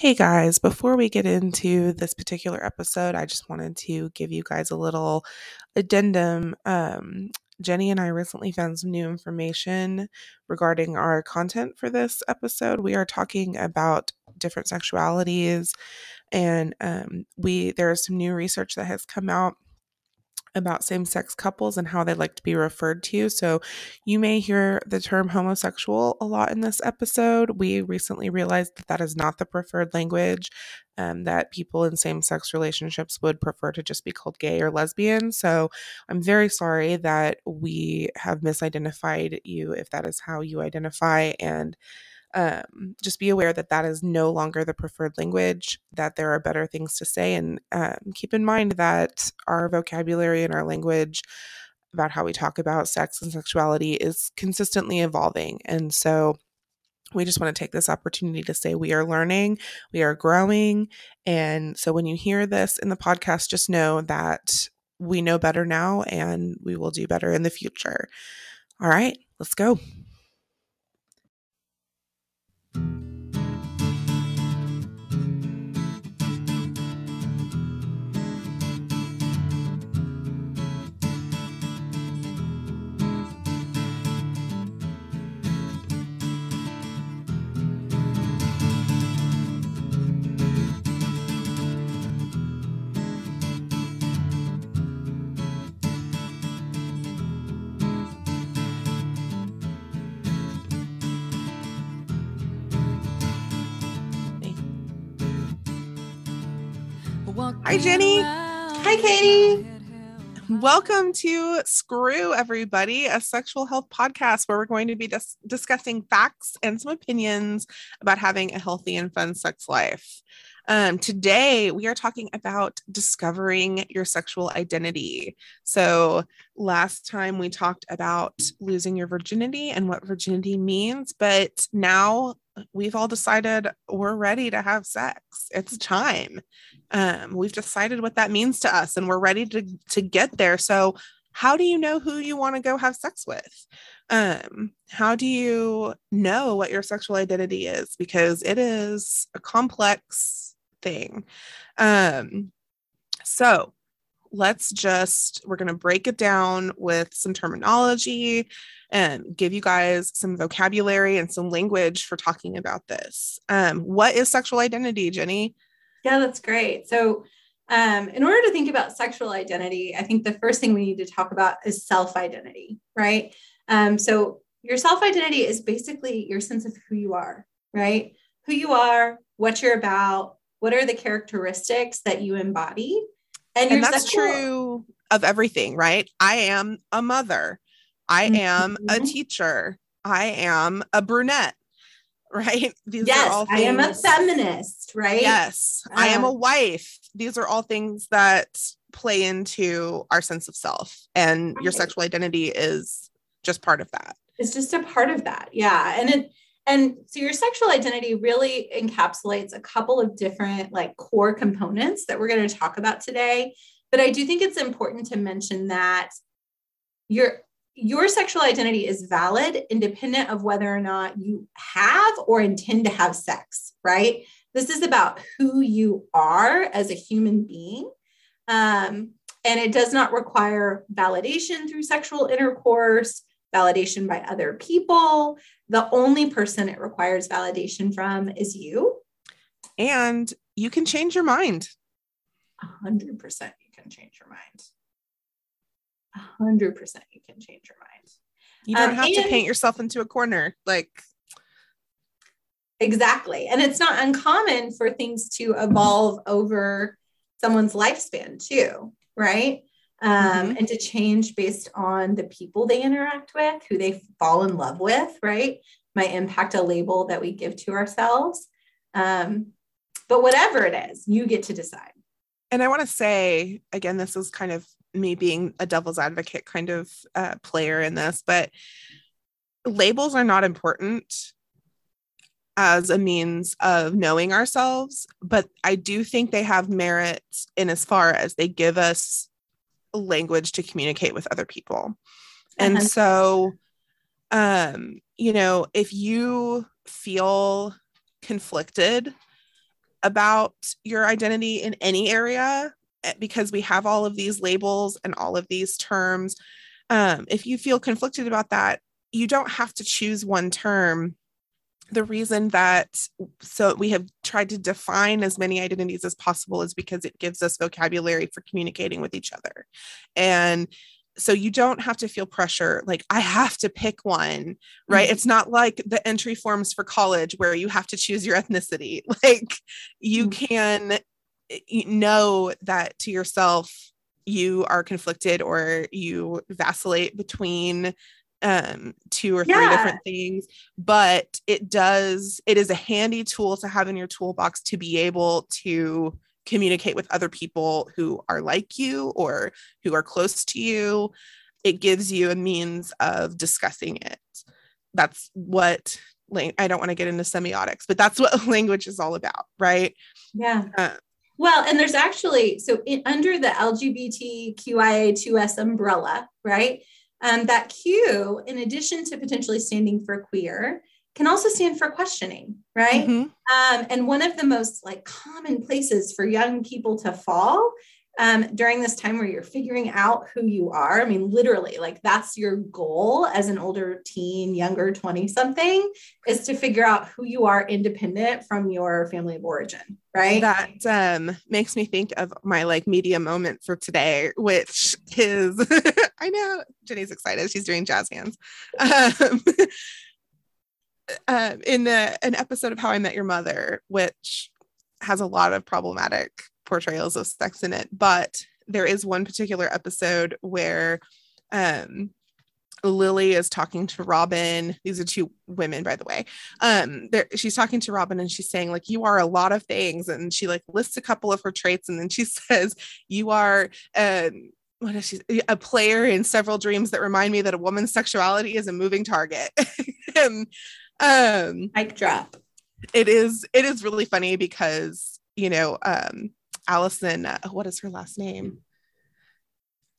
Hey guys, before we get into this particular episode, I just wanted to give you guys a little addendum. Um, Jenny and I recently found some new information regarding our content for this episode. We are talking about different sexualities, and um, we there is some new research that has come out about same sex couples and how they like to be referred to. So, you may hear the term homosexual a lot in this episode. We recently realized that that is not the preferred language, um, that people in same sex relationships would prefer to just be called gay or lesbian. So, I'm very sorry that we have misidentified you if that is how you identify. And um, just be aware that that is no longer the preferred language, that there are better things to say. And um, keep in mind that our vocabulary and our language about how we talk about sex and sexuality is consistently evolving. And so, we just want to take this opportunity to say we are learning, we are growing. And so when you hear this in the podcast, just know that we know better now and we will do better in the future. All right, let's go. Thank you. Hi, Jenny. Hi, Katie. Welcome to Screw Everybody, a sexual health podcast where we're going to be dis- discussing facts and some opinions about having a healthy and fun sex life. Um, today, we are talking about discovering your sexual identity. So, last time we talked about losing your virginity and what virginity means, but now we've all decided we're ready to have sex. It's time. Um, we've decided what that means to us and we're ready to to get there. So how do you know who you want to go have sex with? Um, how do you know what your sexual identity is? Because it is a complex thing. Um, so let's just we're going to break it down with some terminology and give you guys some vocabulary and some language for talking about this um, what is sexual identity jenny yeah, that's great. So, um, in order to think about sexual identity, I think the first thing we need to talk about is self identity, right? Um, so, your self identity is basically your sense of who you are, right? Who you are, what you're about, what are the characteristics that you embody. And, and that's sexual- true of everything, right? I am a mother, I am mm-hmm. a teacher, I am a brunette, right? These yes, are all things, I am a feminist, right? Yes, uh, I am a uh, wife. These are all things that play into our sense of self, and right. your sexual identity is just part of that. It's just a part of that, yeah. And it and so your sexual identity really encapsulates a couple of different like core components that we're going to talk about today. But I do think it's important to mention that your your sexual identity is valid independent of whether or not you have or intend to have sex, right? This is about who you are as a human being. Um, and it does not require validation through sexual intercourse, validation by other people. The only person it requires validation from is you. And you can change your mind. 100% you can change your mind. 100% you can change your mind. You don't um, have to paint yourself into a corner. Like, exactly. And it's not uncommon for things to evolve over someone's lifespan, too, right? Um, mm-hmm. And to change based on the people they interact with, who they fall in love with, right? Might impact a label that we give to ourselves. Um, but whatever it is, you get to decide. And I want to say, again, this is kind of me being a devil's advocate kind of uh, player in this, but labels are not important as a means of knowing ourselves, but I do think they have merit in as far as they give us language to communicate with other people. Uh-huh. And so, um, you know, if you feel conflicted about your identity in any area eh, because we have all of these labels and all of these terms. Um, if you feel conflicted about that, you don't have to choose one term. The reason that so we have tried to define as many identities as possible is because it gives us vocabulary for communicating with each other. And so you don't have to feel pressure like i have to pick one right mm-hmm. it's not like the entry forms for college where you have to choose your ethnicity like you mm-hmm. can know that to yourself you are conflicted or you vacillate between um two or three yeah. different things but it does it is a handy tool to have in your toolbox to be able to communicate with other people who are like you or who are close to you. It gives you a means of discussing it. That's what I don't want to get into semiotics, but that's what language is all about, right? Yeah. Uh, well, and there's actually so in, under the LGBTQIA2S umbrella, right? Um, that Q, in addition to potentially standing for queer, can also stand for questioning, right? Mm-hmm. Um, and one of the most like common places for young people to fall um, during this time where you're figuring out who you are. I mean, literally, like that's your goal as an older teen, younger 20 something is to figure out who you are independent from your family of origin, right? That um, makes me think of my like media moment for today, which is I know Jenny's excited. She's doing jazz hands. Um, uh, in the, an episode of How I Met Your Mother, which has a lot of problematic portrayals of sex in it, but there is one particular episode where um, Lily is talking to Robin. These are two women, by the way. Um, she's talking to Robin and she's saying, like, you are a lot of things. And she like lists a couple of her traits, and then she says, You are um, what is she a player in several dreams that remind me that a woman's sexuality is a moving target. and um mic drop it is it is really funny because you know um alyson uh, what is her last name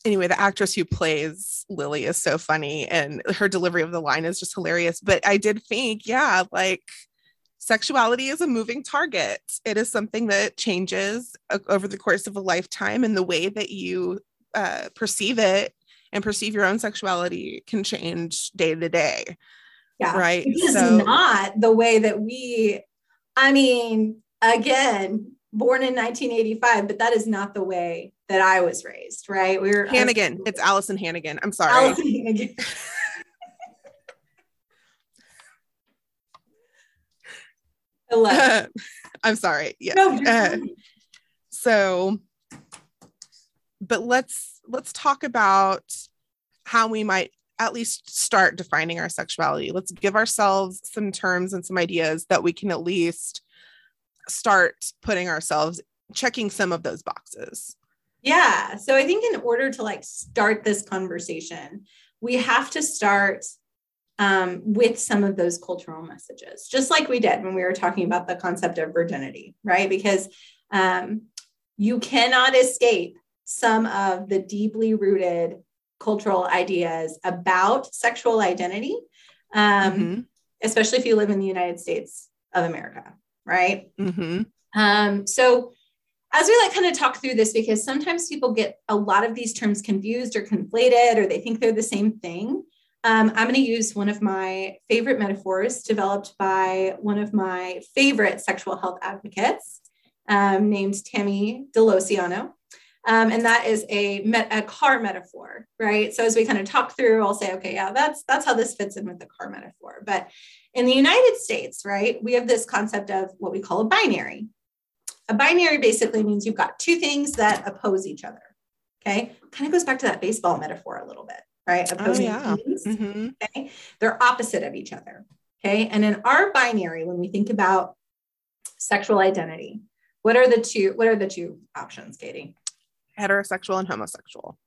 anyway the actress who plays lily is so funny and her delivery of the line is just hilarious but i did think yeah like sexuality is a moving target it is something that changes over the course of a lifetime and the way that you uh, perceive it and perceive your own sexuality can change day to day yeah. Right. It is so, not the way that we, I mean, again, born in 1985, but that is not the way that I was raised, right? We were Hannigan. Was, it's Alyson Hannigan. I'm sorry. Alyson Hannigan. Uh, I'm sorry. Yeah. No, uh, so, but let's let's talk about how we might at least start defining our sexuality. Let's give ourselves some terms and some ideas that we can at least start putting ourselves checking some of those boxes. Yeah. So I think in order to like start this conversation, we have to start um, with some of those cultural messages, just like we did when we were talking about the concept of virginity, right? Because um, you cannot escape some of the deeply rooted cultural ideas about sexual identity, um, mm-hmm. especially if you live in the United States of America, right? Mm-hmm. Um, so, as we like kind of talk through this, because sometimes people get a lot of these terms confused or conflated, or they think they're the same thing. Um, I'm going to use one of my favorite metaphors developed by one of my favorite sexual health advocates um, named Tammy Delosiano. Um, and that is a, met, a car metaphor, right? So as we kind of talk through, I'll say, okay, yeah, that's that's how this fits in with the car metaphor. But in the United States, right, we have this concept of what we call a binary. A binary basically means you've got two things that oppose each other. Okay, kind of goes back to that baseball metaphor a little bit, right? Oh, Opposing oh, yeah. teams. Mm-hmm. Okay, they're opposite of each other. Okay, and in our binary, when we think about sexual identity, what are the two? What are the two options, Katie? Heterosexual and homosexual.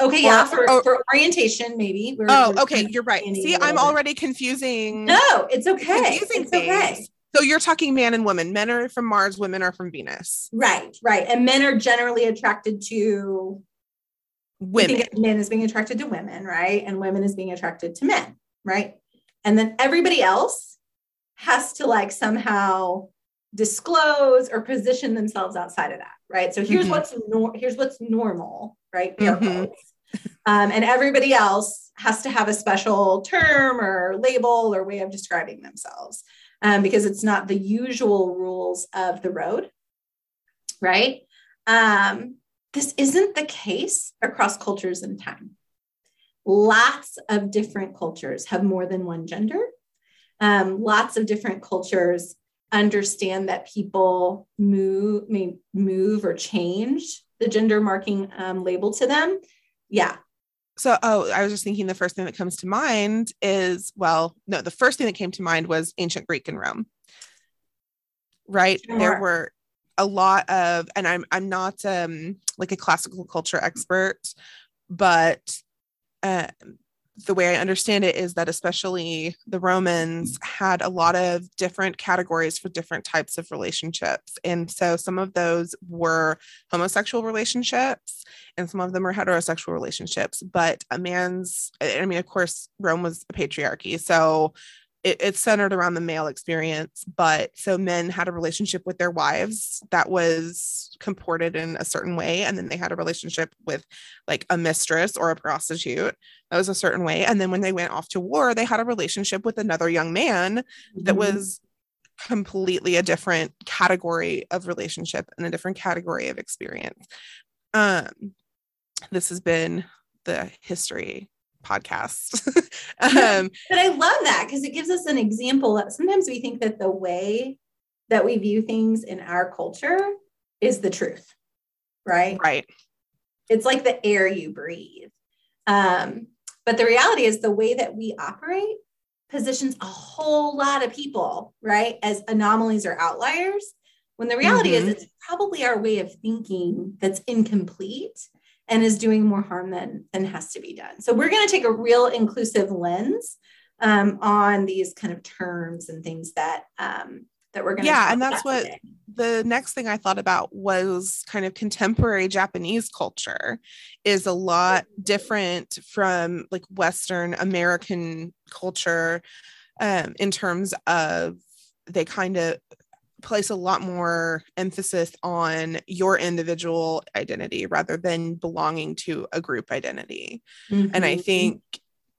Okay, or, yeah, for, or, for orientation, maybe. We're, oh, we're okay, you're right. See, I'm already confusing. No, it's okay. Confusing it's things. okay. So you're talking man and woman. Men are from Mars, women are from Venus. Right, right. And men are generally attracted to women. men is being attracted to women, right? And women is being attracted to men, right? And then everybody else has to like somehow disclose or position themselves outside of that, right? So here's mm-hmm. what's nor- here's what's normal, right? Mm-hmm. Um, and everybody else has to have a special term or label or way of describing themselves um, because it's not the usual rules of the road, right? Um, this isn't the case across cultures and time. Lots of different cultures have more than one gender. Um, lots of different cultures understand that people move, may move or change the gender marking um, label to them. Yeah. So, oh, I was just thinking the first thing that comes to mind is well, no, the first thing that came to mind was ancient Greek and Rome. Right? Sure. There were a lot of and i'm i'm not um like a classical culture expert but uh, the way i understand it is that especially the romans mm. had a lot of different categories for different types of relationships. And so some of those were homosexual relationships and some of them are heterosexual relationships. But a man's i mean of course rome was a patriarchy. So it, it's centered around the male experience but so men had a relationship with their wives that was comported in a certain way and then they had a relationship with like a mistress or a prostitute that was a certain way and then when they went off to war they had a relationship with another young man mm-hmm. that was completely a different category of relationship and a different category of experience um this has been the history podcast. um, but I love that because it gives us an example that sometimes we think that the way that we view things in our culture is the truth, right? Right. It's like the air you breathe. Um, but the reality is the way that we operate positions a whole lot of people, right, as anomalies or outliers. When the reality mm-hmm. is, it's probably our way of thinking that's incomplete and is doing more harm than than has to be done. So we're going to take a real inclusive lens um, on these kind of terms and things that um, that we're going to. Yeah, and that's what today. the next thing I thought about was kind of contemporary Japanese culture is a lot different from like Western American culture um, in terms of they kind of place a lot more emphasis on your individual identity rather than belonging to a group identity. Mm-hmm. And I mm-hmm. think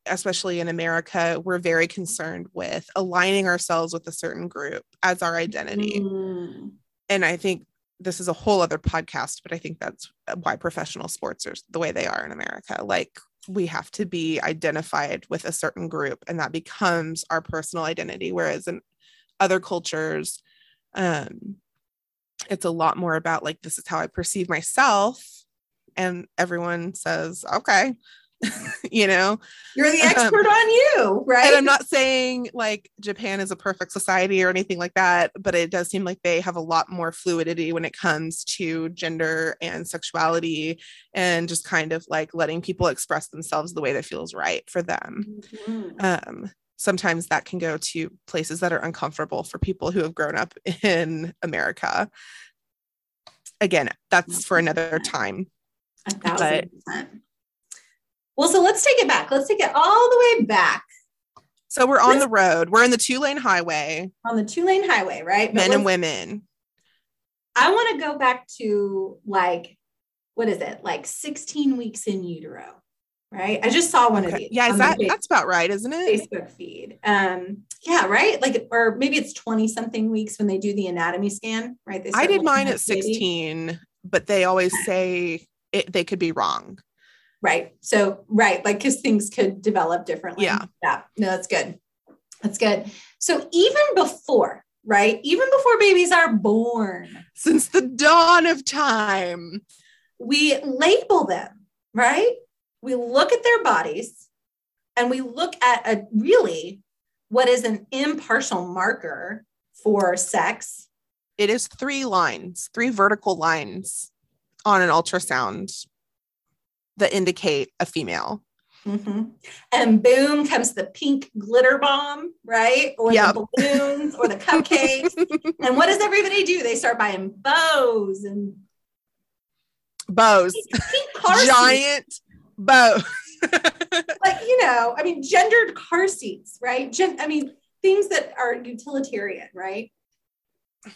especially in America, we're very concerned with aligning ourselves with a certain group as our identity. Mm. And I think this is a whole other podcast, but I think that's why professional sports are the way they are in America. Like we have to be identified with a certain group and that becomes our personal identity. Whereas in other cultures, um it's a lot more about like this is how i perceive myself. And everyone says okay you know? You're the um, expert um, on you right? and i'm not saying like japan is a perfect society or anything like that but it does seem like they have a lot more fluidity when it comes to gender and sexuality and just kind of like letting people express themselves the way that feels right for them. Mm-hmm. um sometimes that can go to places that are uncomfortable for people who have grown up in America. Again, that's for another time. A thousand percent. Well, so let's take it back. Let's take it all the way back. So we're on the road. We're in the two lane highway. On the two lane highway, right? Men and women. I want to go back to like, what is it? Like 16 weeks in utero right? I just saw one okay. of these. Yeah, is that that's about right, isn't it? Facebook feed. Um, yeah, right. Like, or maybe it's 20 something weeks when they do the anatomy scan, right? I did mine at 16, baby. but they always say it, they could be wrong. Right. So, right, like because things could develop differently. Yeah. Yeah. No, that's good. That's good. So even before, right? Even before babies are born, since the dawn of time, we label them, right? We look at their bodies and we look at a really what is an impartial marker for sex. It is three lines, three vertical lines on an ultrasound that indicate a female. Mm-hmm. And boom comes the pink glitter bomb, right? Or yep. the balloons or the cupcakes. and what does everybody do? They start buying bows and bows, giant both. like, you know, I mean, gendered car seats, right? Gen- I mean, things that are utilitarian, right?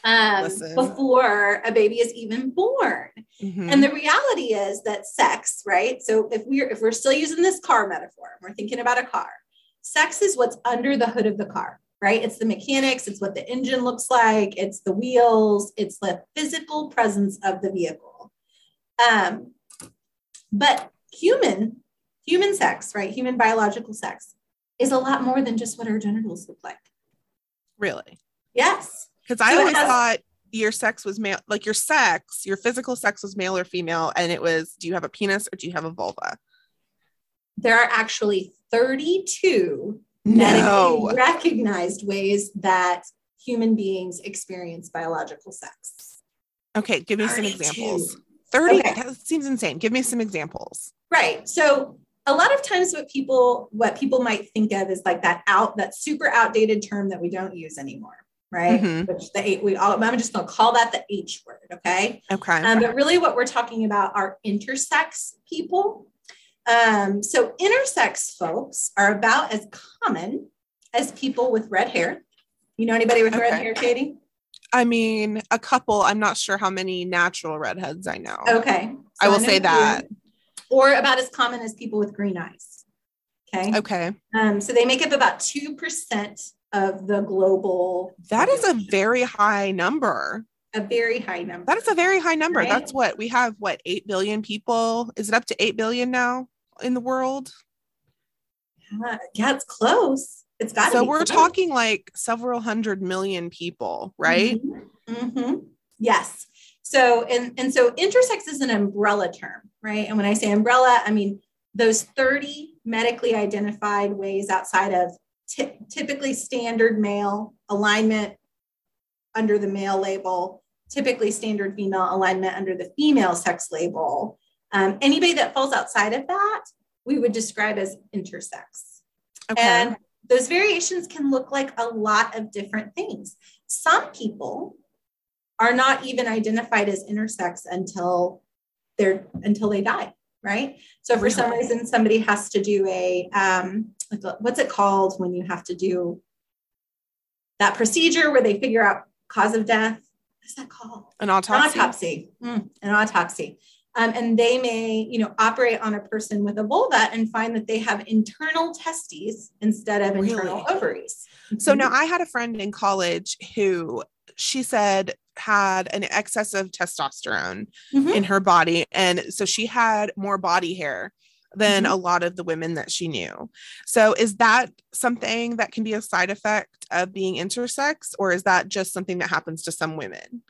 um, Listen. before a baby is even born. Mhm. And the reality is that sex, right? So if we're if we're still using this car metaphor, we're thinking about a car. Sex is what's under the hood of the car, right? It's the mechanics, it's what the engine looks like, it's the wheels, it's the physical presence of the vehicle. Um, but human human sex, right? Human biological sex is a lot more than just what our genitals look like. really? Yes. Because I So always has- thought your sex was male, like your sex, your physical sex was male or female, and it was do you have a penis or do you have a vulva? There are actually 32 No. medically recognized ways that human beings experience biological sex. Okay, give me some examples. 30 Okay. that seems insane. Give me some examples. Right. So a lot of times what people what people might think of is like that out that super outdated term that we don't use anymore, right? Mhm. Which the eight we all I'm just gonna call that the H word, okay? Okay. Um, but really what we're talking about are intersex people. Um, so intersex folks are about as common as people with red hair. You know anybody with red hair, Katie? I mean, a couple. I'm not sure how many natural redheads I know. Okay. I will know say that. Or about as common as people with green eyes. Okay. Okay. Um, so they make up about 2% of the global. That is a very high number. a very high number. That is a very high number. Right. That's what we have. What, 8 billion people? Is it up to 8 billion now in the world? yeah, yeah, it's close. It's got So we're talking like several hundred million people, right? hmm Yes. So and and so intersex is an umbrella term, right? And when I say umbrella, I mean those 30 medically identified ways outside of ty- typically standard male alignment under the male label, typically standard female alignment under the female sex label. Um, anybody that falls outside of that, we would describe as intersex. Okay. And those variations can look like a lot of different things. Some people are not even identified as intersex until they're until they die, right? So for some reason, somebody has to do a um, what's it called when you have to do that procedure where they figure out cause of death? What's that called? An autopsy. An autopsy. Mm, an autopsy. Um, and they may, you know, operate on a person with a vulva and find that they have internal testes instead of internal ovaries. So Mhm. now I had a friend in college who she said had an excess of testosterone Mhm. in her body. And so she had more body hair than Mhm. a lot of the women that she knew. So is that something that can be a side effect of being intersex, or is that just something that happens to some women?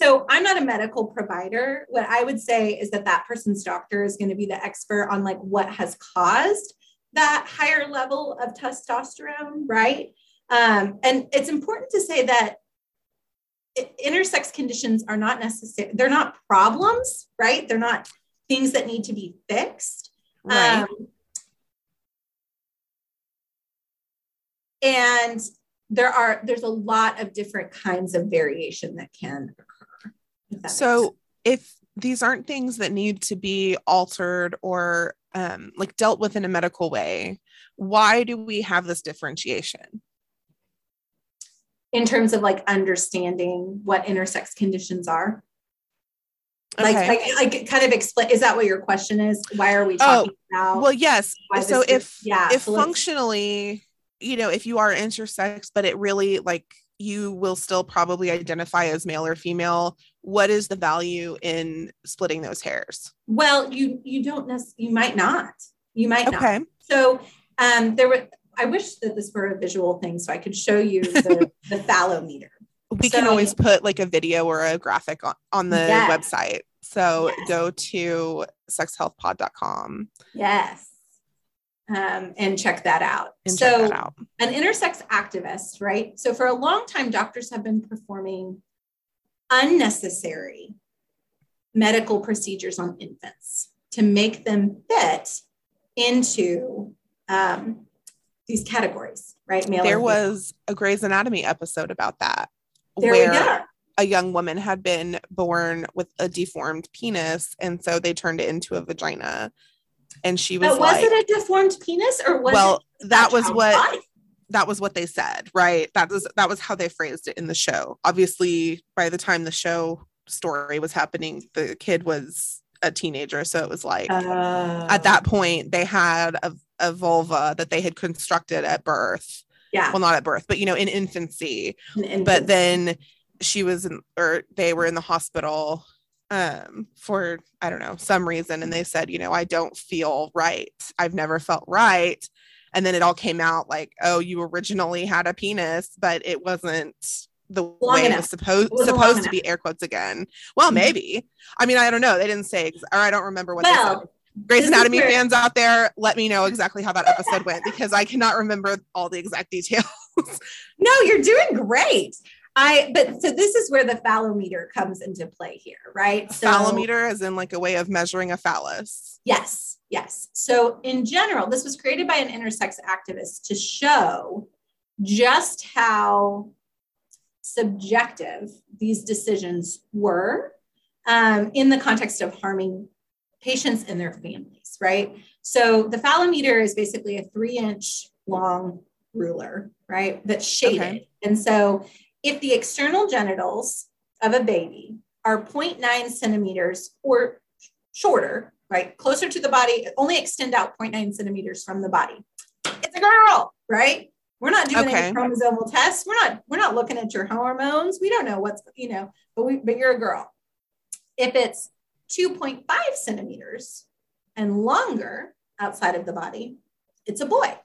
So I'm not a medical provider. What I would say is that that person's doctor is going to be the expert on like what has caused that higher level of testosterone, right? Um, and it's important to say that intersex conditions are not necessary. They're not problems, right? They're not things that need to be fixed. Right. Um, and there are there's a lot of different kinds of variation that can occur. if that makes so if these aren't things that need to be altered or um, like dealt with in a medical way, why do we have this differentiation? in terms of like understanding what intersex conditions are like, Okay. like like kind of explain is that what your question is why are we talking about well, yes. So this is- if yeah if so functionally, you know, if you are intersex, but it really like you will still probably identify as male or female, what is the value in splitting those hairs? well you you don't necessarily you might not you might not Okay. so um there were i wish that this were a visual thing so i could show you the the phallometer We can always put like a video or a graphic on, on the Yes. website. So Yes. go to sexhealthpod.com yes um, and check that out and so that out. an intersex activist, right? So for a long time, doctors have been performing unnecessary medical procedures on infants to make them fit into um, these categories, right? Male There was a Grey's Anatomy episode about that. there where we go. a young woman had been born with a deformed penis and so they turned it into a vagina and she was But was like it a deformed penis or was well that was what body? that was what they said, right? That was that was how they phrased it in the show. Obviously, by the time the show story was happening, the kid was a teenager, so it was like uh, at that point they had a, a vulva that they had constructed at birth. Yeah. Well, not at birth, but you know, in infancy. In infancy. But then she was in, or they were in the hospital um for i don't know some reason and they said you know i don't feel right i've never felt right and then it all came out like oh you originally had a penis but it wasn't the long way enough. it was supposed it supposed to be air quotes again well mm-hmm. maybe i mean i don't know they didn't say ex- or i don't remember what well, they said Grey's Anatomy where- fans out there, let me know exactly how that episode went because I cannot remember all the exact details. no, you're doing great. I but so this is where the phallometer comes into play here, right? So, phallometer is in like a way of measuring a phallus. Yes, yes. So in general, this was created by an intersex activist to show just how subjective these decisions were um, in the context of harming patients and their families, right? So the phallometer is basically a three inch long ruler, right? That's shaded. Okay. And so if the external genitals of a baby are 0.9 centimeters or shorter, right, closer to the body, only extend out 0.9 centimeters from the body, it's a girl, right? We're not doing okay. any chromosomal tests. We're not we're not looking at your hormones. We don't know what's you know, but we but you're a girl. If it's 2.5 centimeters and longer outside of the body, it's a boy.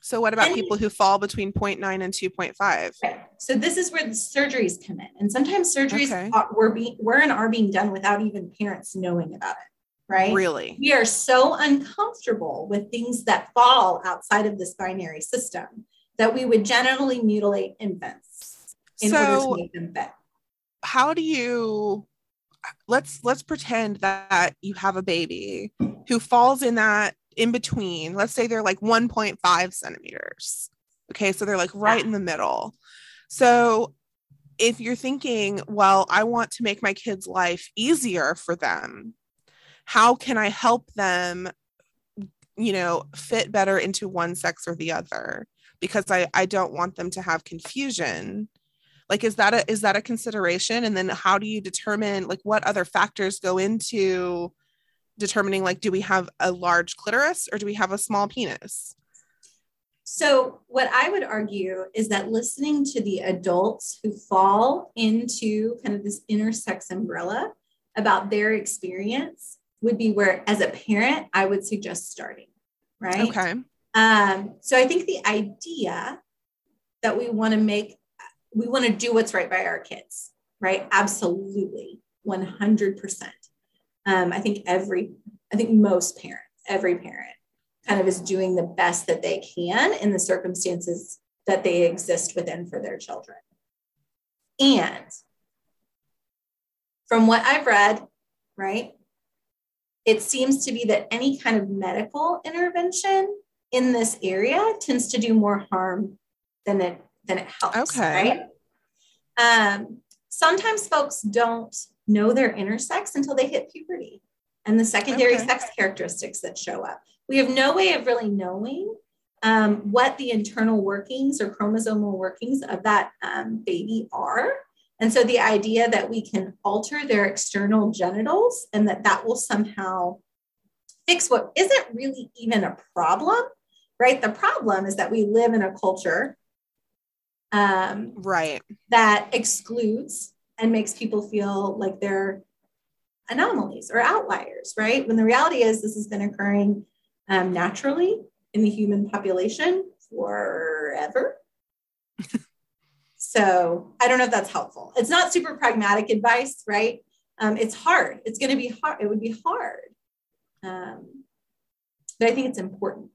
So what about and, people who fall between 0.9 and 2.5? So this is where the surgeries come in. And sometimes surgeries okay. are, were, be, were and are being done without even parents knowing about it, right? Really? We are so uncomfortable with things that fall outside of this binary system that we would generally mutilate infants in so, order to make them fit. How do you let's let's pretend that you have a baby who falls in that in between, let's say they're like 1.5 centimeters. Okay, so they're like right in the middle. So if you're thinking, well, I want to make my kids' life easier for them, how can I help them, you know, fit better into one sex or the other? Because I, I don't want them to have confusion. Like, is that a is that a consideration? And then how do you determine like what other factors go into determining like do we have a large clitoris or do we have a small penis? So what i would argue is that listening to the adults who fall into kind of this intersex umbrella about their experience would be where as a parent i would suggest starting right? Okay. Um, so i think the idea that we want to make we want to do what's right by our kids right? Absolutely 100% um, I think every, I think most parents, every parent kind of is doing the best that they can in the circumstances that they exist within for their children. And from what I've read, right, it seems to be that any kind of medical intervention in this area tends to do more harm than it than it helps. Okay. Right. Um, sometimes folks don't know their intersex until they hit puberty and the secondary okay. sex characteristics that show up. We have no way of really knowing um, what the internal workings or chromosomal workings of that um, baby are. And so the idea that we can alter their external genitals and that that will somehow fix what isn't really even a problem, right? The problem is that we live in a culture um, right that excludes and makes people feel like they're anomalies or outliers, right? When the reality is this has been occurring um, naturally in the human population forever. so I don't know if that's helpful. It's not super pragmatic advice, right? Um, it's hard. It's going to be hard. It would be hard. Um, but I think it's important.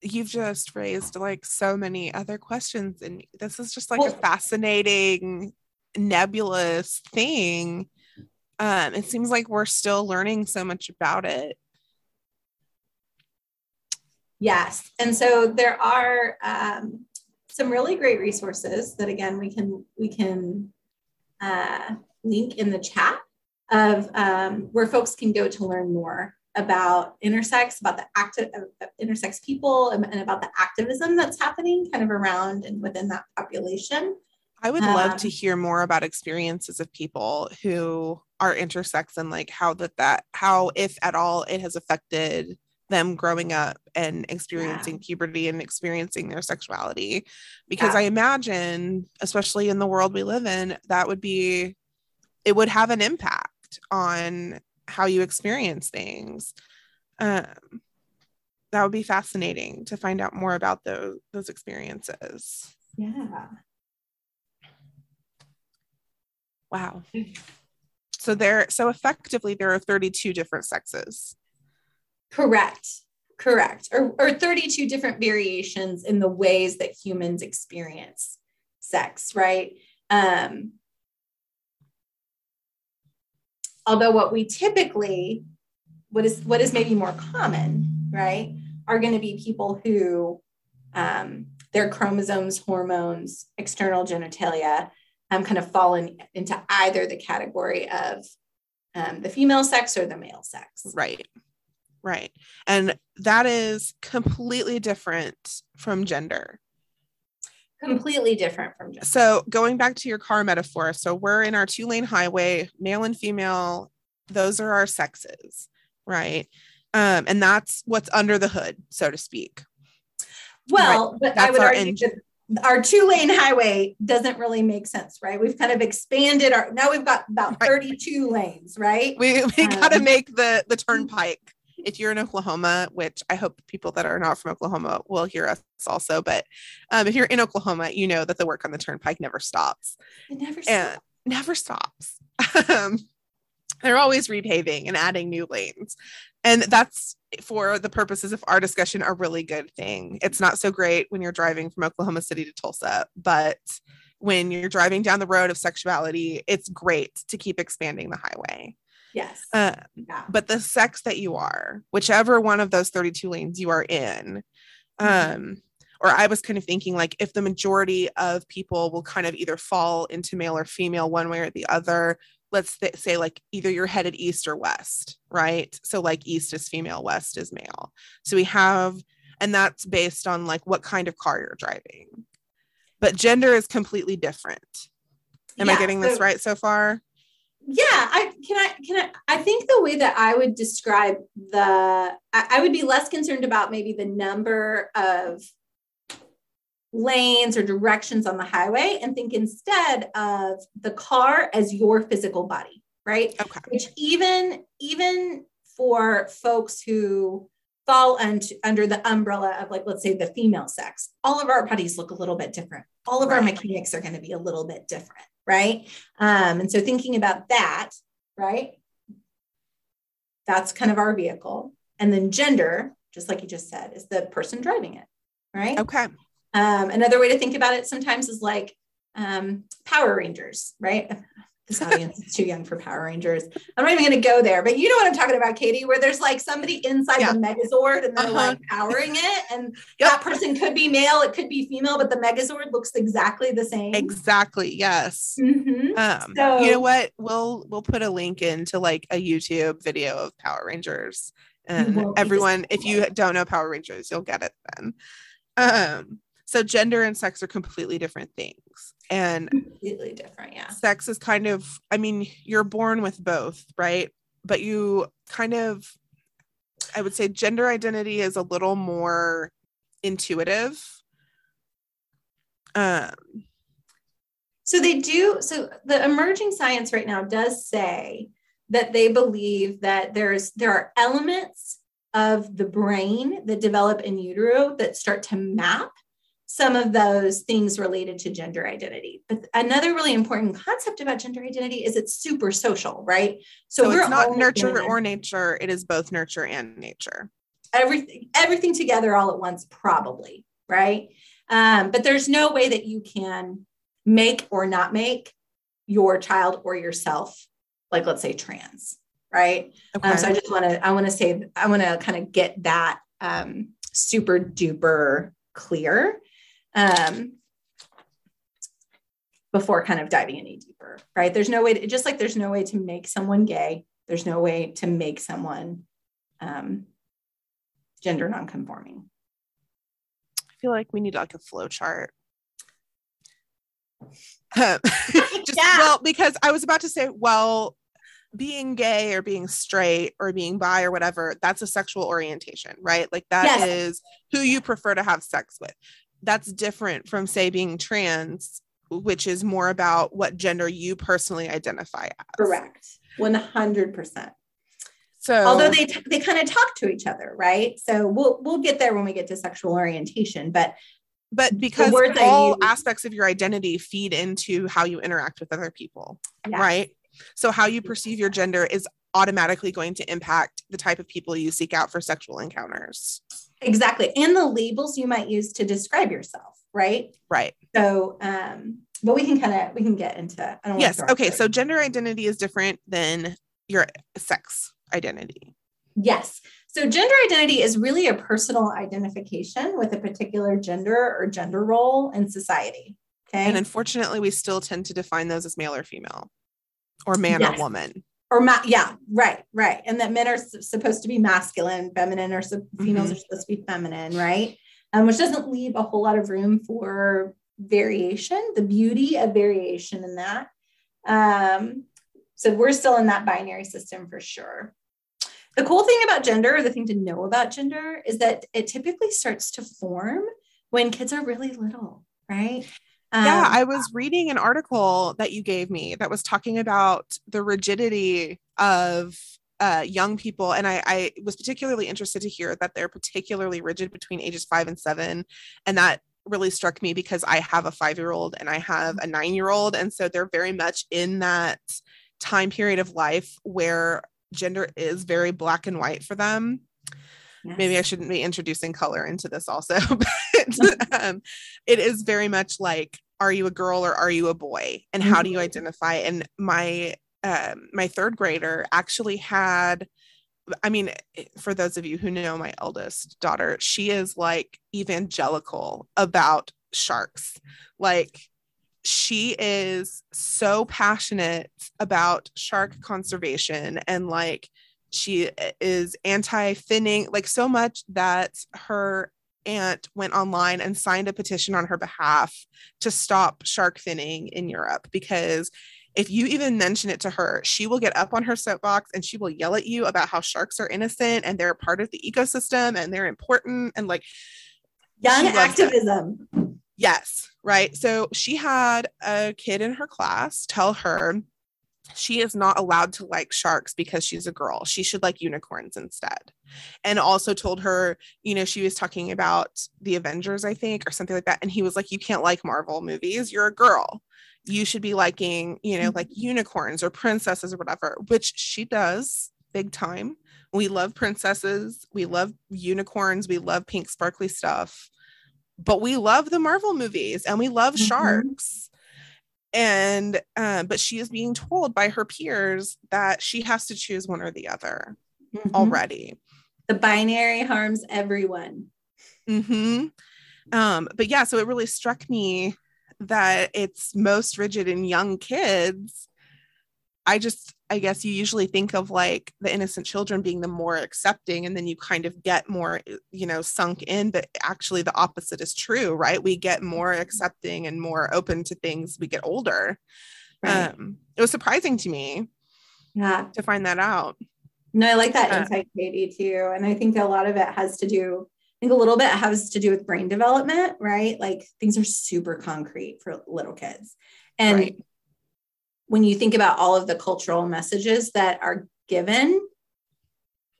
You've just raised like so many other questions and this is just like well, a fascinating nebulous thing. Um it seems like we're still learning so much about it. Yes and so there are um, some really great resources that again we can we can uh, link in the chat of um, where folks can go to learn more about intersex, about the active uh, intersex people, and, and, about the activism that's happening kind of around and within that population. I would love um, to hear more about experiences of people who are intersex and like how that that how if at all it has affected them growing up and experiencing yeah. puberty and experiencing their sexuality because yeah. i imagine especially in the world we live in that would be it would have an impact on how you experience things um, that would be fascinating to find out more about those those experiences yeah wow so there so effectively there are 32 different sexes Correct. Correct. Or, or 32 different variations in the ways that humans experience sex, right? Um, although what we typically, what is what is maybe more common, right, are going to be people who um, their chromosomes, hormones, external genitalia um, kind of fall in, into either the category of um, the female sex or the male sex. Right. Right. And that is completely different from gender. Completely different from gender. So, going back to your car metaphor, so we're in our two lane highway, male and female, those are our sexes, right? Um, and that's what's under the hood, so to speak. Well, right? but that's I would argue engine. that our two lane highway doesn't really make sense, right? We've kind of expanded our now we've got about 32 right. lanes, right? We we um, got to make the the turnpike if you're in Oklahoma, which I hope people that are not from Oklahoma will hear us also, but um, if you're in Oklahoma, you know that the work on the turnpike never stops. It never stops. And never stops. um, they're always repaving and adding new lanes. And that's for the purposes of our discussion a really good thing. It's not so great when you're driving from Oklahoma City to Tulsa, but when you're driving down the road of sexuality, it's great to keep expanding the highway. Yes. Uh, yeah. But the sex that you are, whichever one of those 32 lanes you are in, mm-hmm. um, or I was kind of thinking like if the majority of people will kind of either fall into male or female one way or the other, let's th- say like either you're headed east or west, right? So like east is female, west is male. So we have, and that's based on like what kind of car you're driving. But gender is completely different. Am yeah, I getting so, this right so far? Yeah i can i can i i think the way that i would describe the I, I, would be less concerned about maybe the number of lanes or directions on the highway and think instead of the car as your physical body right? Okay. Which even even for folks who fall un- under the umbrella of like let's say the female sex all of our bodies look a little bit different. All of right. our mechanics are going to be a little bit different right? Um, and so thinking about that, right? That's kind of our vehicle. And then gender, just like you just said, is the person driving it, right? Okay. Um, another way to think about it sometimes is like um, Power Rangers, right? This audience is too young for Power Rangers. I'm not even going to go there, but you know what I'm talking about, Katie, where there's like somebody inside yeah. the Megazord and they're uh-huh. like powering it. And yep. that person could be male, it could be female, but the Megazord looks exactly the same. Exactly. Yes. Mm-hmm. Um, so, you know what? We'll, we'll put a link into like a YouTube video of Power Rangers and everyone, if you don't know Power Rangers, you'll get it then. Um, so gender and sex are completely different things. And completely different, yeah. Sex is kind of, I mean, you're born with both, right? But you kind of, I would say gender identity is a little more intuitive. Um, so they do, so the emerging science right now does say that they believe that there's there are elements of the brain that develop in utero that start to map some of those things related to gender identity. But another really important concept about gender identity is it's super social, right? So, so it's not nurture or nature, it is both nurture and nature. Everything, everything together all at once, probably, right? Um, but there's no way that you can make or not make your child or yourself, like let's say trans, right? Okay. Um, so I just want to, I want to say, I want to kind of get that um, super duper clear um, before kind of diving any deeper, right? There's no way to, just like there's no way to make someone gay, there's no way to make someone um, gender nonconforming. I feel like we need like a flow chart. Just, yeah. Well, because I was about to say, well, being gay or being straight or being bi or whatever, that's a sexual orientation, right? Like that yes. is who you prefer to have sex with. That's different from, say, being trans, which is more about what gender you personally identify as. Correct. 100%. So, although they t- they kind of talk to each other, right? So we'll we'll get there when we get to sexual orientation, but but because all aspects of your identity feed into how you interact with other people, yeah. right? So how you perceive your gender is automatically going to impact the type of people you seek out for sexual encounters. Exactly. And the labels you might use to describe yourself, right? Right. So um but we can kind of we can get into yes okay so gender identity is different than your sex identity yes so gender identity is really a personal identification with a particular gender or gender role in society okay and unfortunately we still tend to define those as male or female or man yes. or woman or ma- yeah right right. And that men are supposed to be masculine feminine or females mm-hmm. are supposed to be feminine right? Um, which doesn't leave a whole lot of room for variation the beauty of variation in that. Um, so we're still in that binary system for sure. The cool thing about gender or the thing to know about gender is that it typically starts to form when kids are really little right um, yeah, I was reading an article that you gave me that was talking about the rigidity of uh, young people. And I, I was particularly interested to hear that they're particularly rigid between ages five and seven. And that really struck me because I have a five year old and I have a nine year old. And so they're very much in that time period of life where gender is very black and white for them. Yes. Maybe I shouldn't be introducing color into this also, but um, it is very much like, are you a girl or are you a boy? And how do you mm-hmm. identify? And my um, my third grader actually had I mean, for those of you who know my eldest daughter, she is like evangelical about sharks. Like, she is so passionate about shark conservation and like she eh, is anti finning, like so much that her aunt went online and signed a petition on her behalf to stop shark finning in Europe because if you even mention it to her, she will get up on her soapbox and she will yell at you about how sharks are innocent and they're a part of the ecosystem and they're important and like young activism. Yes, right. So she had a kid in her class tell her she is not allowed to like sharks because she's a girl. She should like unicorns instead. And also told her, you know, she was talking about the Avengers, I think, or something like that. And he was like, You can't like Marvel movies. You're a girl. You should be liking, you know, like unicorns or princesses or whatever, which she does big time. We love princesses. We love unicorns. We love pink, sparkly stuff. But we love the Marvel movies and we love mm-hmm. sharks and uh, but she is being told by her peers that she has to choose one or the other mm-hmm. already the binary harms everyone mm-hmm. um, but yeah so it really struck me that it's most rigid in young kids i just I guess you usually think of like the innocent children being the more accepting, and then you kind of get more, you know, sunk in. But actually, the opposite is true, right? We get more accepting and more open to things we get older. Right. Um, it was surprising to me, yeah, to find that out. No, I like that uh, insight, Katie, too. And I think a lot of it has to do, I think a little bit has to do with brain development, right? Like things are super concrete for little kids. And right when you think about all of the cultural messages that are given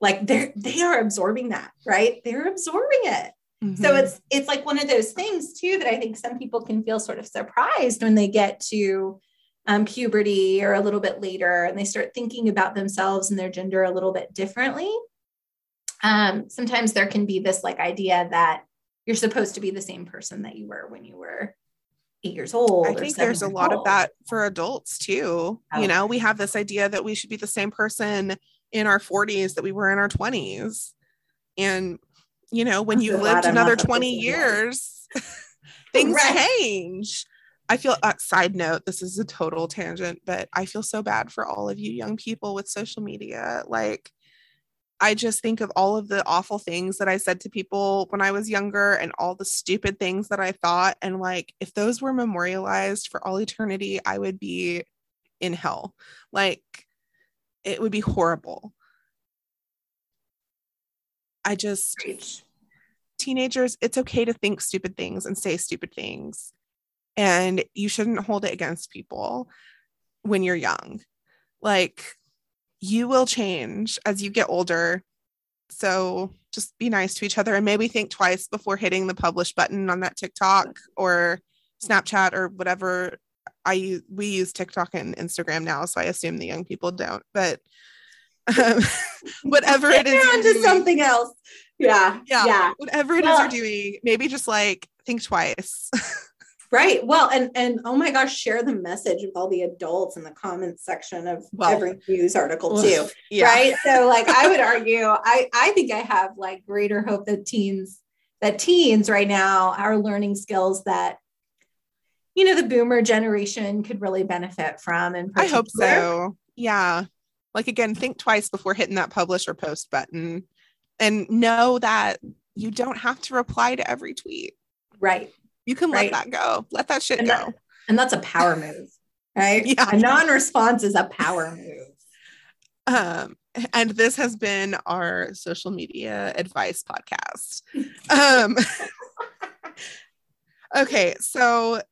like they're they are absorbing that right? They're absorbing it. Mm-hmm. so it's it's like one of those things too that i think some people can feel sort of surprised when they get to um, puberty or a little bit later and they start thinking about themselves and their gender a little bit differently. Um, sometimes there can be this like idea that you're supposed to be the same person that you were when you were eight years old. I think there's a lot old. of that for adults too. Oh. You know, we have this idea that we should be the same person in our 40s that we were in our 20s. And, you know, when you lived another 20 years, things right. change. I feel, uh, side note, this is a total tangent, but I feel so bad for all of you young people with social media. Like, I just think of all of the awful things that I said to people when I was younger and all the stupid things that I thought. And like, if those were memorialized for all eternity, I would be in hell. Like, it would be horrible. I just, teenagers, it's okay to think stupid things and say stupid things. And you shouldn't hold it against people when you're young. Like, you will change as you get older. So just be nice to each other and maybe think twice before hitting the publish button on that TikTok or Snapchat or whatever. I we use TikTok and Instagram now, so I assume the young people don't. But um, whatever it is, on to something else. Yeah, yeah, yeah. Whatever it well, is you're doing, maybe just like think twice. Right. Well, and and oh my gosh, share the message with all the adults in the comments section of well, every news article too. Yeah. Right. So like I would argue, I I think I have like greater hope that teens that teens right now are learning skills that you know the boomer generation could really benefit from and I hope so. Yeah. Like again, think twice before hitting that publish or post button and know that you don't have to reply to every tweet. Right. You can right? let that go. Let that shit and go. That, and that's a power move, right? yeah. A non-response is a power move. Um, and this has been our social media advice podcast. Um, okay, so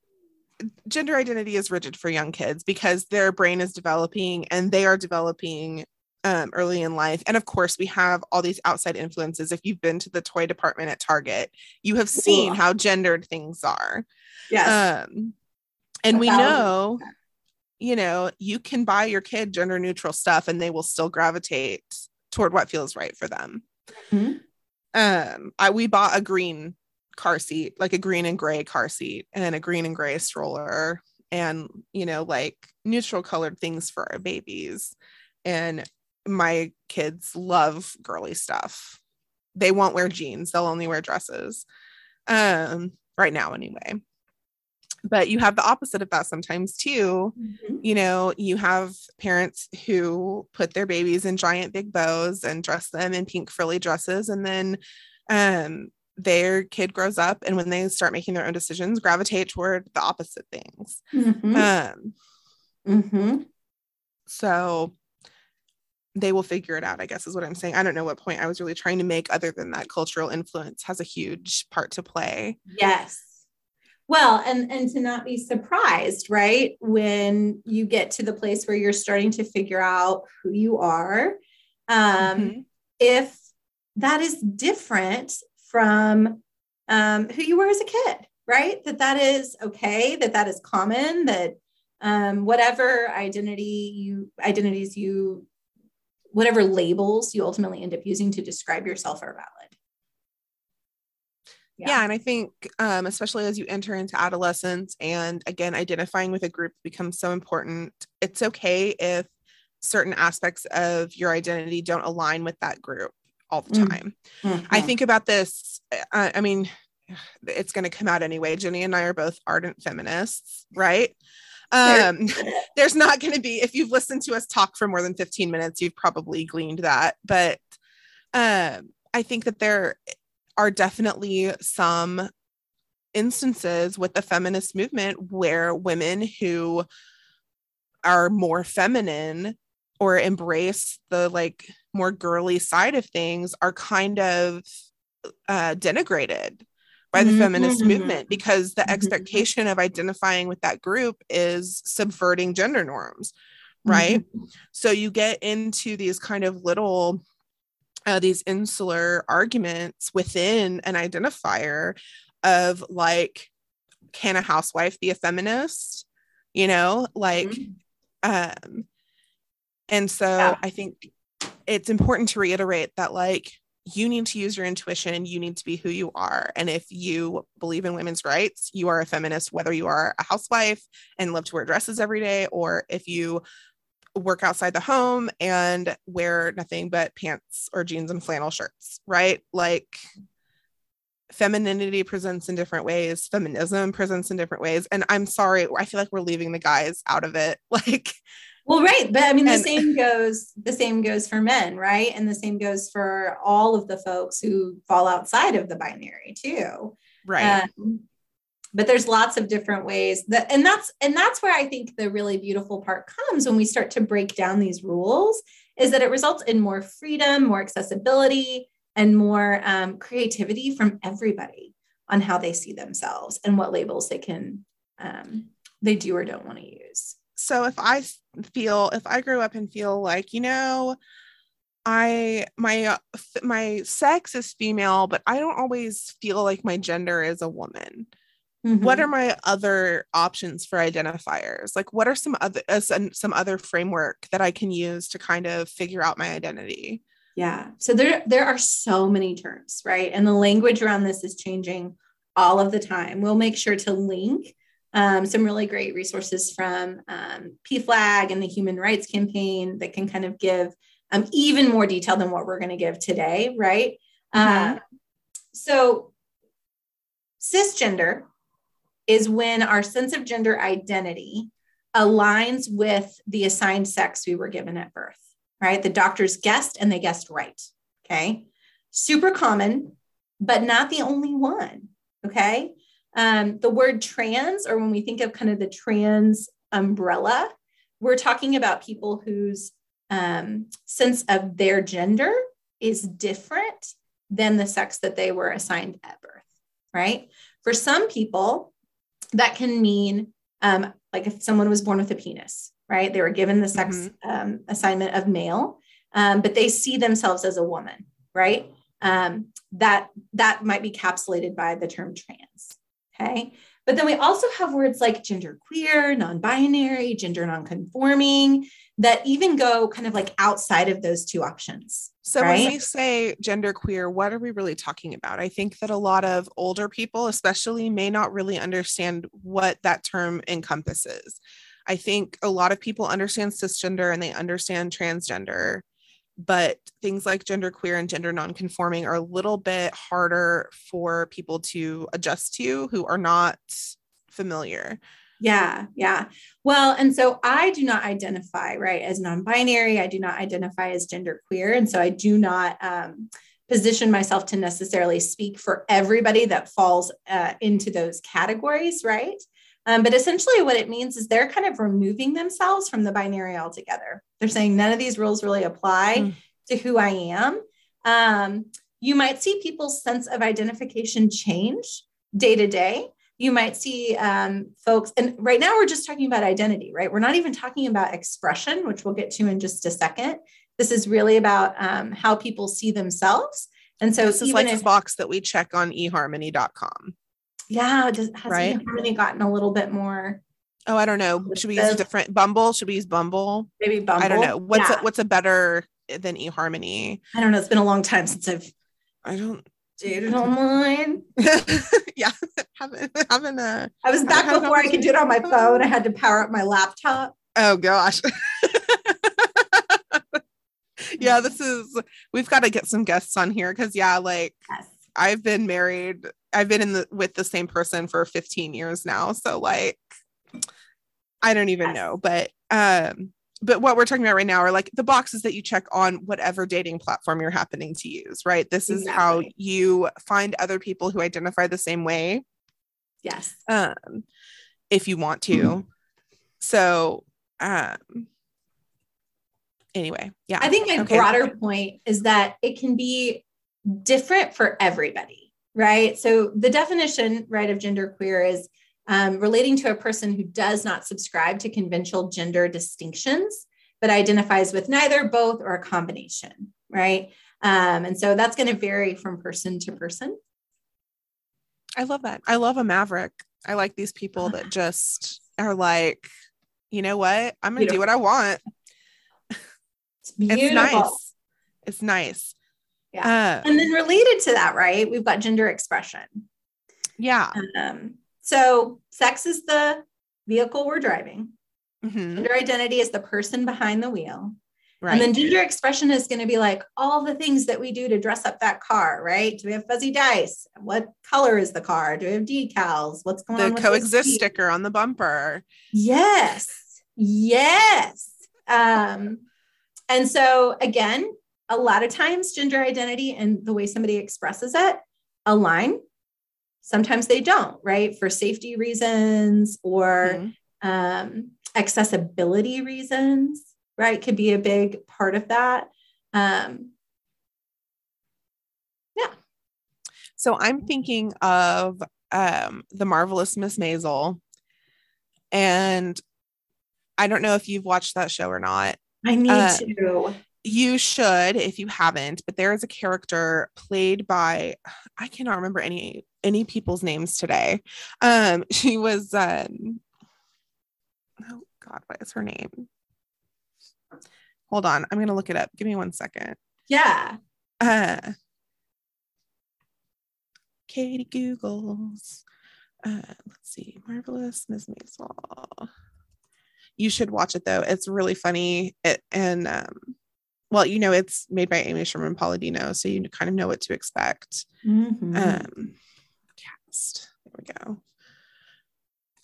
gender identity is rigid for young kids because their brain is developing and they are developing um, early in life. And of course, we have all these outside influences. If you've been to the toy department at Target, you have seen how gendered things are. Yes. Um, and we know, you know, you can buy your kid gender neutral stuff and they will still gravitate toward what feels right for them. Mm-hmm. Um, I we bought a green car seat, like a green and gray car seat, and a green and gray stroller, and you know, like neutral colored things for our babies. And my kids love girly stuff. They won't wear jeans, they'll only wear dresses. Um, right now anyway. But you have the opposite of that sometimes too. Mm-hmm. You know, you have parents who put their babies in giant big bows and dress them in pink frilly dresses and then um their kid grows up and when they start making their own decisions gravitate toward the opposite things mm-hmm. um mm-hmm. so they will figure it out, I guess is what I'm saying. I don't know what point I was really trying to make other than that cultural influence has a huge part to play. Yes. Well, and and to not be surprised, right? When you get to the place where you're starting to figure out who you are, um, mm-hmm. if that is different from um, who you were as a kid, right? That that is okay, that that is common, that um, whatever identity you identities you whatever labels you ultimately end up using to describe yourself are valid. Yeah. yeah. and I think, um, especially as you enter into adolescence and again, identifying with a group becomes so important. It's okay if certain aspects of your identity don't align with that group all the mm. time. Mm-hmm. I think about this. Uh, I mean, it's going to come out anyway. Jenny and I are both ardent feminists, right? Um, there's not going to be, if you've listened to us talk for more than 15 minutes, you've probably gleaned that. But um, I think that there are definitely some instances with the feminist movement where women who are more feminine or embrace the like more girly side of things are kind of uh, denigrated by the mm-hmm. feminist movement because the mm-hmm. expectation of identifying with that group is subverting gender norms right mm-hmm. so you get into these kind of little uh, these insular arguments within an identifier of like can a housewife be a feminist you know like mm-hmm. um and so yeah. i think it's important to reiterate that like you need to use your intuition. You need to be who you are. And if you believe in women's rights you are a feminist whether you are a housewife and love to wear dresses every day or if you work outside the home and wear nothing but pants or jeans and flannel shirts right? Like femininity presents in different ways. Feminism presents in different ways. And i'm sorry i feel like we're leaving the guys out of it. Like Well, right. But I mean, the And- same goes, the same goes for men, right? And the same goes for all of the folks who fall outside of the binary too. right. Um, but there's lots of different ways that, and that's, and that's where I think the really beautiful part comes when we start to break down these rules is that it results in more freedom, more accessibility, and more um, creativity from everybody on how they see themselves and what labels they can, um, they do or don't want to use. so if I feel if I grew up and feel like, you know, I my my sex is female, but I don't always feel like my gender is a woman. What Mhm. are my other options for identifiers? Like what are some other uh, some, some other framework that I can use to kind of figure out my identity? Yeah. So there there are so many terms, right? And the language around this is changing all of the time. We'll make sure to link um, some really great resources from um, PFLAG and the Human Rights Campaign that can kind of give um, even more detail than what we're going to give today, right? Mhm. Uh, so cisgender is when our sense of gender identity aligns with the assigned sex we were given at birth right? The doctors guessed and they guessed right. Okay. Super common, but not the only one. Okay. Um, the word trans, or when we think of kind of the trans umbrella, we're talking about people whose um, sense of their gender is different than the sex that they were assigned at birth, right? For some people, that can mean um, like if someone was born with a penis, right? They were given the sex Mhm. um, assignment of male, um, but they see themselves as a woman, right? Um, that that might be capsulated by the term trans. Okay. But then we also have words like gender queer, non-binary, gender non-conforming that even go kind of like outside of those two options. So Right? when we say gender queer, what are we really talking about? I think that a lot of older people, especially, may not really understand what that term encompasses. I think a lot of people understand cisgender and they understand transgender, but things like gender queer and gender nonconforming are a little bit harder for people to adjust to who are not familiar. Yeah, yeah. Well, and so I do not identify right as non-binary. I do not identify as gender queer, and so I do not um, position myself to necessarily speak for everybody that falls uh, into those categories, right? Um, but essentially, what it means is they're kind of removing themselves from the binary altogether. They're saying none of these rules really apply Mm. to who I am. Um, you might see people's sense of identification change day to day you might see um, folks, and right now we're just talking about identity, right? We're not even talking about expression, which we'll get to in just a second. This is really about um, how people see themselves. And so, This is like if, the box that we check on eharmony.com. yeah, does, has Right. harmony gotten a little bit more, Oh, I don't know. Should we use a different Bumble? Should we use Bumble? maybe Bumble? I don't know. What's yeah. a, what's a better than eHarmony? I don't know. It's been a long time since I've I don't. dated online. yeah, haven't haven't uh. I was back before I could do it on my phone. I had to power up my laptop. Oh gosh. yeah, this is. We've got to get some guests on here because yeah, like Yes. I've been married. I've been in the with the same person for 15 years now. So like, I don't even know. But um, but what we're talking about right now are like the boxes that you check on whatever dating platform you're happening to use. Right. This is how you find other people who identify the same way. Yes. um, if you want to. So, um, anyway, yeah. I think my Okay. broader point is that it can be different for everybody, right? So the definition, right, of genderqueer is um, relating to a person who does not subscribe to conventional gender distinctions, but identifies with neither, both, or a combination, right? Um, and so that's going to vary from person to person. I love that. I love a maverick. I like these people that just are like, you know what? I'm gonna do what I want. It's beautiful. It's nice. It's nice. Yeah. Uh, And then related to that, right, we've got gender expression. yeah. Um, so sex is the vehicle we're driving. Mhm. Gender identity is the person behind the wheel. Right. And then gender expression is going to be like all the things that we do to dress up that car, right? Do we have fuzzy dice? What color is the car? Do we have decals? What's going on? the coexist sticker on the bumper. Yes. Yes. Um, and so again, a lot of times gender identity and the way somebody expresses it align. Sometimes they don't, right? For safety reasons or mm-hmm. um, accessibility reasons, right? Could be a big part of that. Um, yeah. So I'm thinking of um, the marvelous Miss Maisel, and I don't know if you've watched that show or not. I need uh, to. You should if you haven't, but there is a character played by I cannot remember any any people's names today. Um, she was um, oh God, what is her name? Hold on, I'm gonna look it up. Give me one second. Yeah. Uh, Katie Googles. Uh, let's see, marvelous Miss Maisel. You should watch it though. It's really funny. It, and um, well, you know, it's made by Amy Sherman Palladino, so you kind of know what to expect. Mm-hmm. Um, cast. There we go.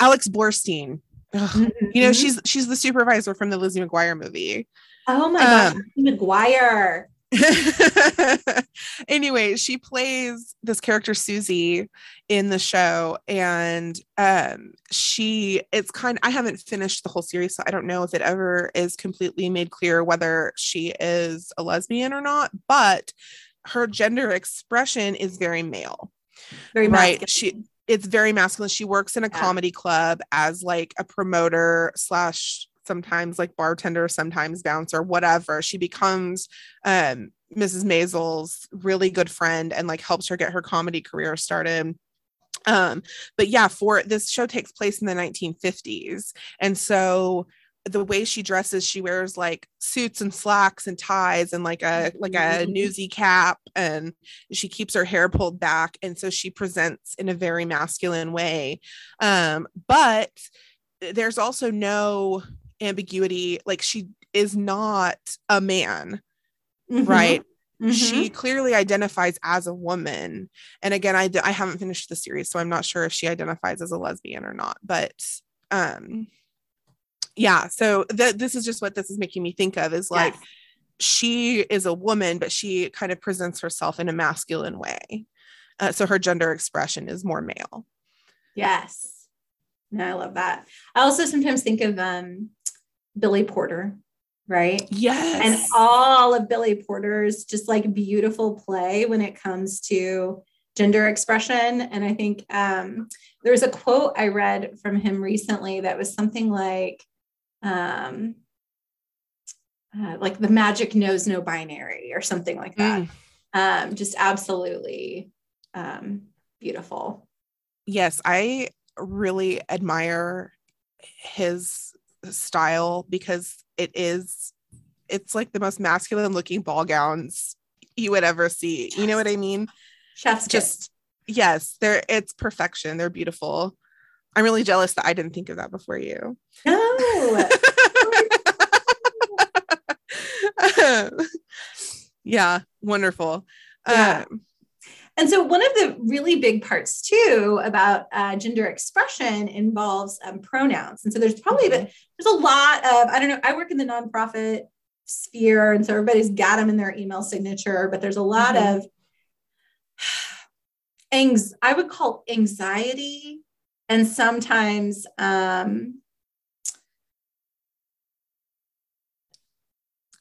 Alex Borstein. Mm-hmm. You know, mm-hmm. she's she's the supervisor from the Lizzie McGuire movie. Oh my um, gosh, McGuire. anyway, she plays this character Susie in the show, and um, she it's kind. I haven't finished the whole series, so I don't know if it ever is completely made clear whether she is a lesbian or not. But her gender expression is very male, very right. Masculine. She it's very masculine. She works in a yeah. comedy club as like a promoter slash sometimes like bartender, sometimes bouncer, whatever. She becomes um, Mrs. Maisel's really good friend and like helps her get her comedy career started. Um, but yeah, for this show takes place in the 1950s. And so the way she dresses, she wears like suits and slacks and ties and like a like a mm-hmm. newsy cap and she keeps her hair pulled back. And so she presents in a very masculine way. Um, but there's also no ambiguity like she is not a man mm-hmm. right mm-hmm. she clearly identifies as a woman and again I, I haven't finished the series so i'm not sure if she identifies as a lesbian or not but um yeah so th- this is just what this is making me think of is like yes. she is a woman but she kind of presents herself in a masculine way uh, so her gender expression is more male yes no, I love that. I also sometimes think of um, Billy Porter, right? Yes. And all of Billy Porter's just like beautiful play when it comes to gender expression. And I think um, there was a quote I read from him recently that was something like, um, uh, like the magic knows no binary or something like that. Mm. Um, just absolutely um, beautiful. Yes, I really admire his style because it is it's like the most masculine looking ball gowns you would ever see. You know what I mean? Chef's just yes, they're it's perfection. They're beautiful. I'm really jealous that I didn't think of that before you. No. yeah, wonderful. Yeah. Um, and so, one of the really big parts too about uh, gender expression involves um, pronouns. And so, there's probably mm-hmm. there's a lot of I don't know. I work in the nonprofit sphere, and so everybody's got them in their email signature. But there's a lot mm-hmm. of anx- I would call anxiety, and sometimes um,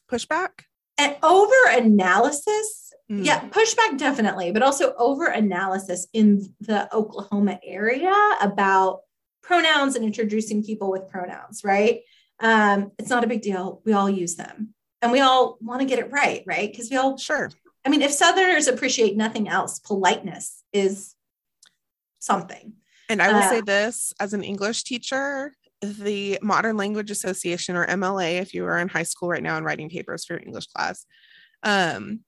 pushback and over analysis Mm. Yeah, pushback definitely, but also over analysis in the Oklahoma area about pronouns and introducing people with pronouns, right? Um, it's not a big deal. We all use them and we all want to get it right, right? Because we all, sure. I mean, if Southerners appreciate nothing else, politeness is something. And I will uh, say this as an English teacher, the Modern Language Association or MLA, if you are in high school right now and writing papers for your English class, um,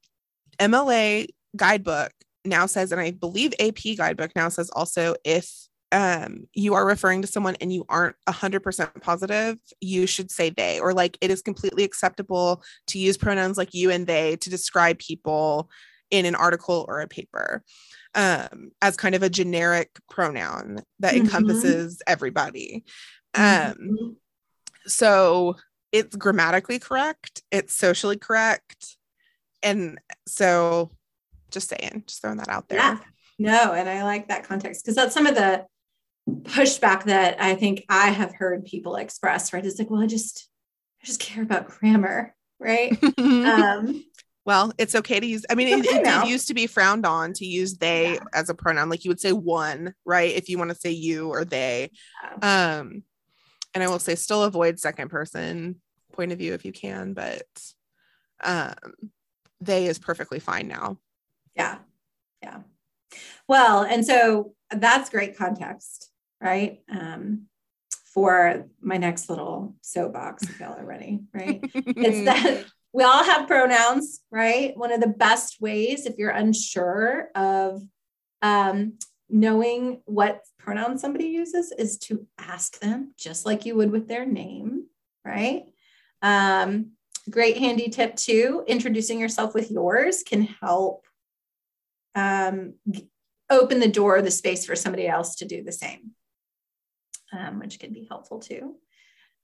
MLA guidebook now says, and I believe AP guidebook now says also if um, you are referring to someone and you aren't 100% positive, you should say they, or like it is completely acceptable to use pronouns like you and they to describe people in an article or a paper um, as kind of a generic pronoun that mm-hmm. encompasses everybody. Um, mm-hmm. So it's grammatically correct, it's socially correct. And so just saying, just throwing that out there. Yeah. No, and I like that context because that's some of the pushback that I think I have heard people express, right? It's like, well, I just I just care about grammar, right? um, well, it's okay to use. I mean, it, it did used to be frowned on to use they yeah. as a pronoun. Like you would say one, right? If you want to say you or they. Yeah. Um, and I will say still avoid second person point of view if you can, but um, they is perfectly fine now. Yeah. Yeah. Well, and so that's great context, right? Um, for my next little soapbox, if y'all are ready, right? it's that we all have pronouns, right? One of the best ways, if you're unsure of um, knowing what pronoun somebody uses, is to ask them, just like you would with their name, right? Um, great handy tip too introducing yourself with yours can help um, open the door, the space for somebody else to do the same, um, which can be helpful too.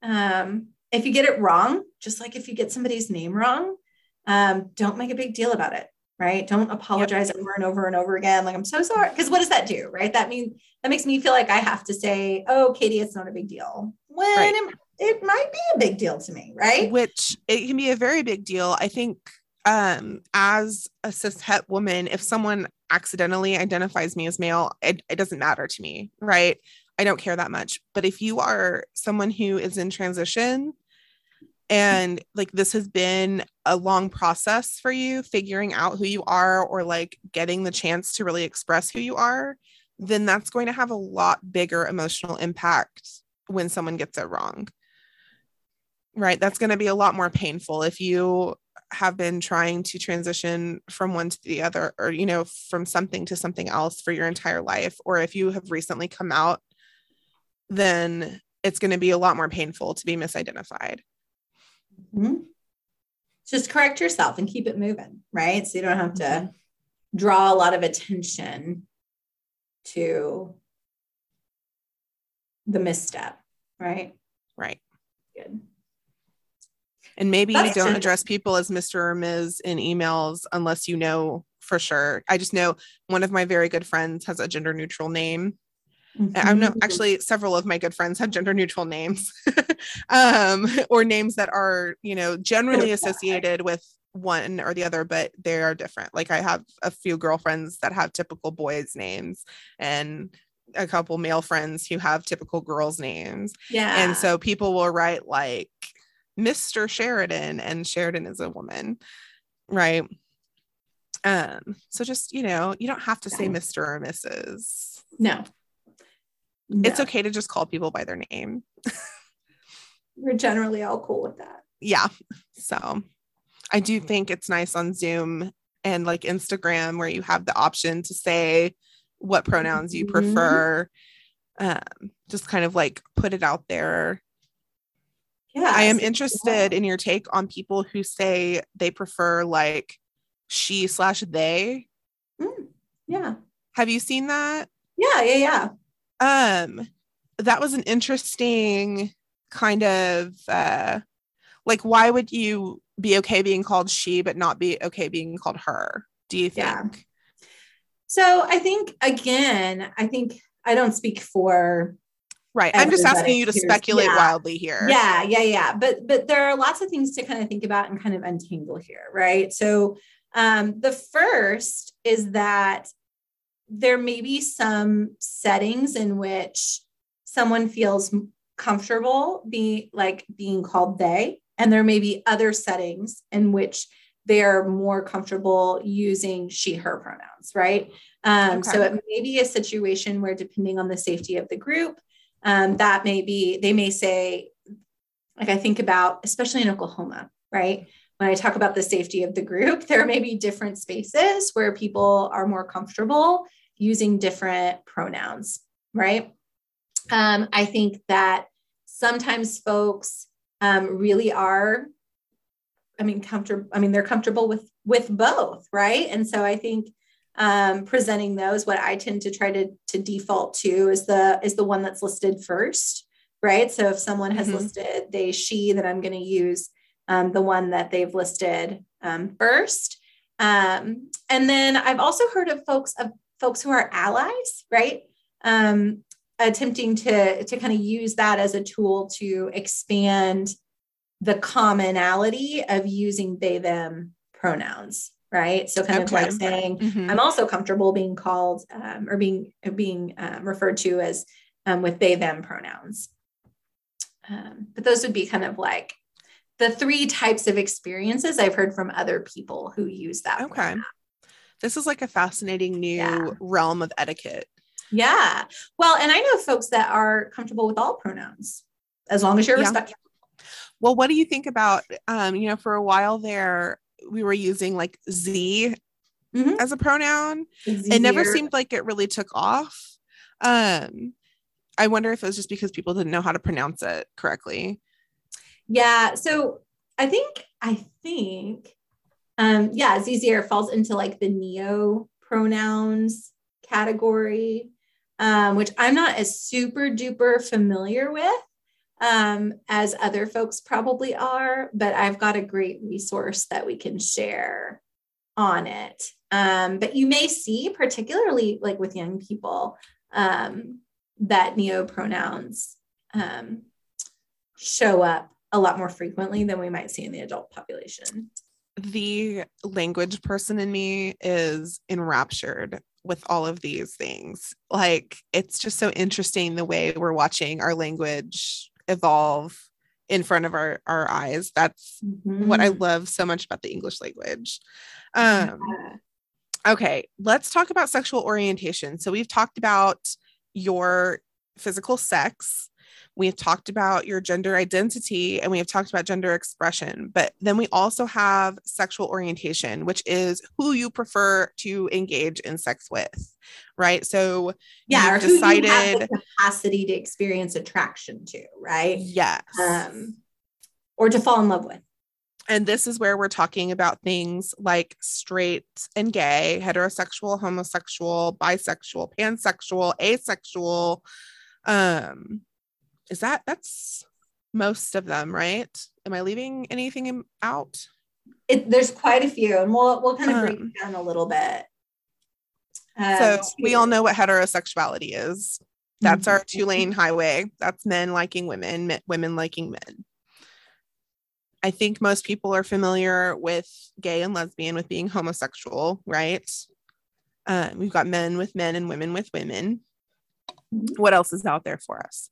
Um, if you get it wrong, just like if you get somebody's name wrong, um, don't make a big deal about it, right? Don't apologize yep. over and over and over again. Like, I'm so sorry. Because what does that do, right? That means that makes me feel like I have to say, oh, Katie, it's not a big deal. When right. it, it might be a big deal to me, right? Which it can be a very big deal. I think um as a cis het woman if someone accidentally identifies me as male it, it doesn't matter to me right i don't care that much but if you are someone who is in transition and like this has been a long process for you figuring out who you are or like getting the chance to really express who you are then that's going to have a lot bigger emotional impact when someone gets it wrong right that's going to be a lot more painful if you have been trying to transition from one to the other or you know from something to something else for your entire life or if you have recently come out then it's going to be a lot more painful to be misidentified. Mm-hmm. just correct yourself and keep it moving right? So you don't have to draw a lot of attention to the misstep right? Right. Good and maybe That's don't address people as Mr. or Ms. in emails unless you know for sure. I just know one of my very good friends has a gender neutral name. Mm-hmm. I know actually several of my good friends have gender neutral names um, or names that are, you know, generally associated with one or the other, but they are different. Like I have a few girlfriends that have typical boys' names and a couple male friends who have typical girls' names. Yeah. And so people will write like Mr. Sheridan, and Sheridan is a woman, right? Um, so just you know, you don't have to say Mr. or Mrs. No. no. It's okay to just call people by their name. We're generally all cool with that. Yeah. So I do think it's nice on Zoom and like Instagram where you have the option to say what pronouns you mm-hmm. prefer. Mm-hmm. Um, just kind of like put it out there yeah i am interested yeah. in your take on people who say they prefer like she slash they. Mm, yeah. Have you seen that? Yeah yeah yeah. Um that was an interesting kind of uh like why would you be okay being called she but not be okay being called her do you think? Yeah. so i think again i think i don't speak for Right. I'm just asking you to speculate yeah. wildly here. Yeah, yeah, yeah. But but there are lots of things to kind of think about and kind of untangle here, right? So um, the first is that there may be some settings in which someone feels comfortable being like being called they, and there may be other settings in which they're more comfortable using she her pronouns right um, okay. so it may be a situation where depending on the safety of the group um, that may be, they may say, like I think about, especially in Oklahoma, right? When I talk about the safety of the group, there may be different spaces where people are more comfortable using different pronouns, right? Um, I think that sometimes folks um, really are, I mean, comfortable. I mean, they're comfortable with with both, right? And so I think um, presenting those, what I tend to try to, to default to is the is the one that's listed first, right? So if someone has Mhm. listed they, she, then I'm going to use um, the one that they've listed um, first. Um, and then I've also heard of folks of folks who are allies, right? Um, attempting to to kind of use that as a tool to expand the commonality of using they them pronouns, right? So kind of like saying Mhm. I'm also comfortable being called um, or being being um, referred to as um, with they them pronouns. Um, but those would be kind of like the three types of experiences I've heard from other people who use that. Okay. format. This is like a fascinating new Yeah. realm of etiquette. Yeah. Well, and I know folks that are comfortable with all pronouns as long as you're Yeah. respectful. Well, what do you think about um, you know, for a while there we were using like Z Mhm. as a pronoun. It's It never seemed like it really took off. Um I wonder if it was just because people didn't know how to pronounce it correctly. Yeah. So I think, I think, um, yeah, Zizier falls into like the neo pronouns category, um, which I'm not as super duper familiar with um, as other folks probably are, but I've got a great resource that we can share on it. Um, but you may see, particularly like with young people, um, that neo pronouns um, show up a lot more frequently than we might see in the adult population. The language person in me is enraptured with all of these things. Like it's just so interesting the way we're watching our language evolve in front of our, our eyes. That's what I love so much about the English language. Um, Okay, let's talk about sexual orientation. So we've talked about your physical sex, we've talked about your gender identity, and we have talked about gender expression. But then we also have sexual orientation, which is who you prefer to engage in sex with, right? So yeah, or you've who you have the capacity to experience attraction to, right? yes. Um, or to fall in love with. and this is where we're talking about things like straight and gay, heterosexual, homosexual, bisexual, pansexual, asexual. Um, is that that's most of them, right? Am I leaving anything out? It, there's quite a few, and we'll we'll kind of break Um, it down a little bit. Um, so we all know what heterosexuality is. That's our Mhm. two lane highway. That's men liking women, men- women liking men. I think most people are familiar with gay and lesbian with being homosexual, right? Um, we've got men with men and women with women. Mhm. What else is out there for us?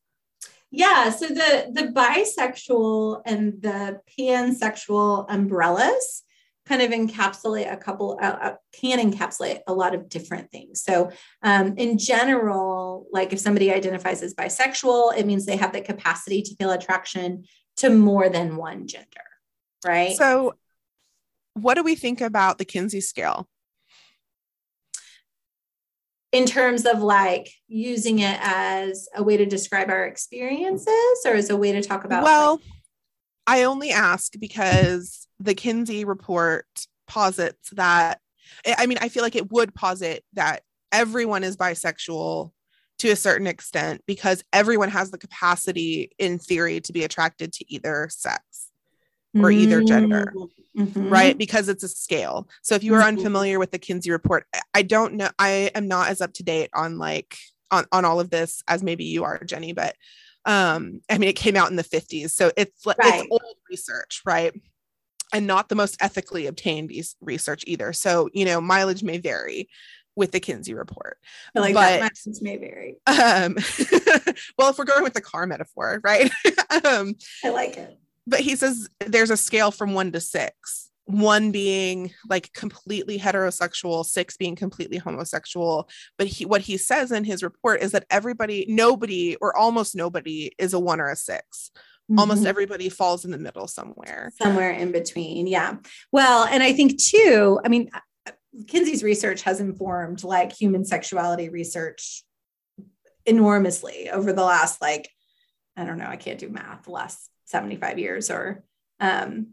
Yeah, so the the bisexual and the pansexual umbrellas kind of encapsulate a couple uh, uh, can encapsulate a lot of different things. So um, in general, like if somebody identifies as bisexual, it means they have the capacity to feel attraction to more than one gender, right? So, what do we think about the Kinsey scale? In terms of like using it as a way to describe our experiences or as a way to talk about well, like, I only ask because the Kinsey report posits that, I I mean, I feel like it would posit that everyone is bisexual to a certain extent because everyone has the capacity, in theory, to be attracted to either sex, or either gender. Mhm. right? Because it's a scale. So if you are Mhm. unfamiliar with the Kinsey report, I- don't know. I am not as up to date on like on, on all of this as maybe you are, Jenny, but um, I mean, it came out in the 50s. So it's like Right. it's old research, right? And not the most ethically obtained es- research either. So, you know, mileage may vary with the Kinsey report. I like but- that. Sense may vary. Um, well, if we're going with the car metaphor, right? um, I like it. But he says there's a scale from one to six one being like completely heterosexual six being completely homosexual but he what he says in his report is that everybody nobody or almost nobody is a one or a 6 almost Mhm. everybody falls in the middle somewhere somewhere in between. Yeah. Well, and I think too, I mean, uh, Kinsey's research has informed like human sexuality research enormously over the last like, I don't know, I can't do math, the last 75 years or um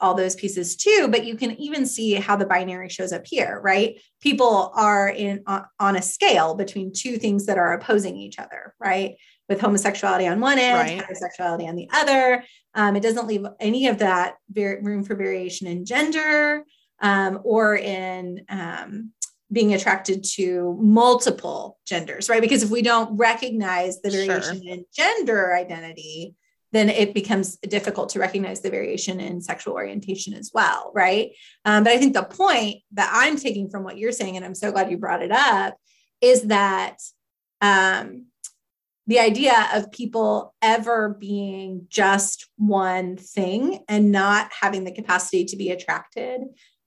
all those pieces too, but you can even see how the binary shows up here, right? People are in on, on a scale between two things that are opposing each other, right? with homosexuality on one end, right. heterosexuality on the other. Um, it doesn't leave any of that room for variation in gender um, or in um, being attracted to multiple genders, right? Because if we don't recognize the variation sure. in gender identity, then it becomes difficult to recognize the variation in sexual orientation as well, right? Um, but I think the point that I'm taking from what you're saying, and I'm so glad you brought it up, is that um, the idea of people ever being just one thing and not having the capacity to be attracted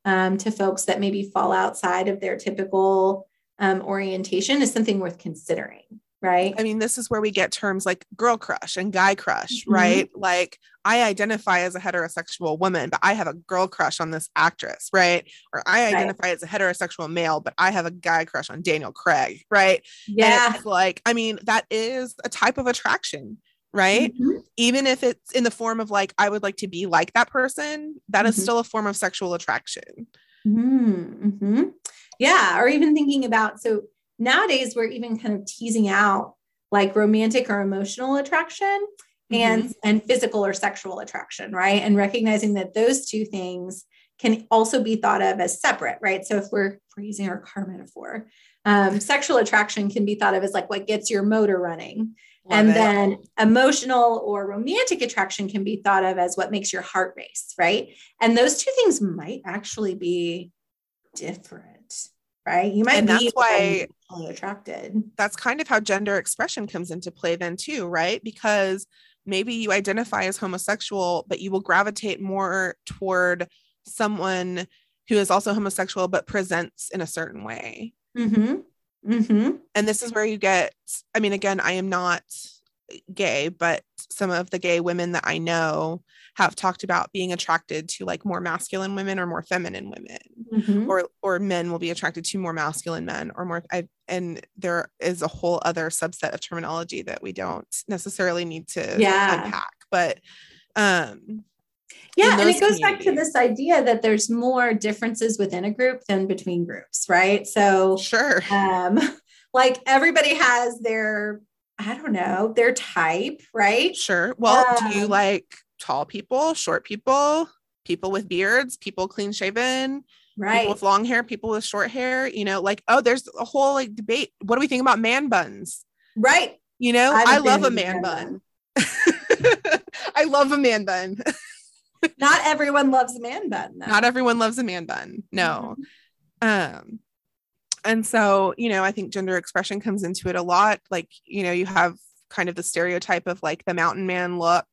um, to folks that maybe fall outside of their typical um, orientation is something worth considering right i mean this is where we get terms like girl crush and guy crush mm-hmm. right like i identify as a heterosexual woman but i have a girl crush on this actress right or i identify right. as a heterosexual male but i have a guy crush on daniel craig right yeah like i mean that is a type of attraction right mm-hmm. even if it's in the form of like i would like to be like that person that mm-hmm. is still a form of sexual attraction mm-hmm. yeah or even thinking about so nowadays we're even kind of teasing out like romantic or emotional attraction and mm-hmm. and physical or sexual attraction right and recognizing that those two things can also be thought of as separate right so if we're, if we're using our car metaphor um, sexual attraction can be thought of as like what gets your motor running Love and it. then emotional or romantic attraction can be thought of as what makes your heart race right and those two things might actually be different right? You might and be that's why attracted. That's kind of how gender expression comes into play then too, right? Because maybe you identify as homosexual, but you will gravitate more toward someone who is also homosexual but presents in a certain way. Mm-hmm. Mm-hmm. And this is where you get, I mean, again, I am not gay, but some of the gay women that I know have talked about being attracted to like more masculine women or more feminine women, mm-hmm. or or men will be attracted to more masculine men or more. I, and there is a whole other subset of terminology that we don't necessarily need to yeah. unpack, but um yeah and it goes back to this idea that there's more differences within a group than between groups right so sure um like everybody has their I don't know, their type, right? Sure. Well, um, do you um, like tall people, short people, people with beards, people clean shaven, right? People with long hair, people with short hair, you know, like, oh, there's a whole like debate. What do we think about man buns? Right. You know, I love a man, man bun. bun. I love a man bun. Not everyone loves a man bun. Though. Not everyone loves a man bun. No. Mm-hmm. Um, and so you know i think gender expression comes into it a lot like you know you have kind of the stereotype of like the mountain man look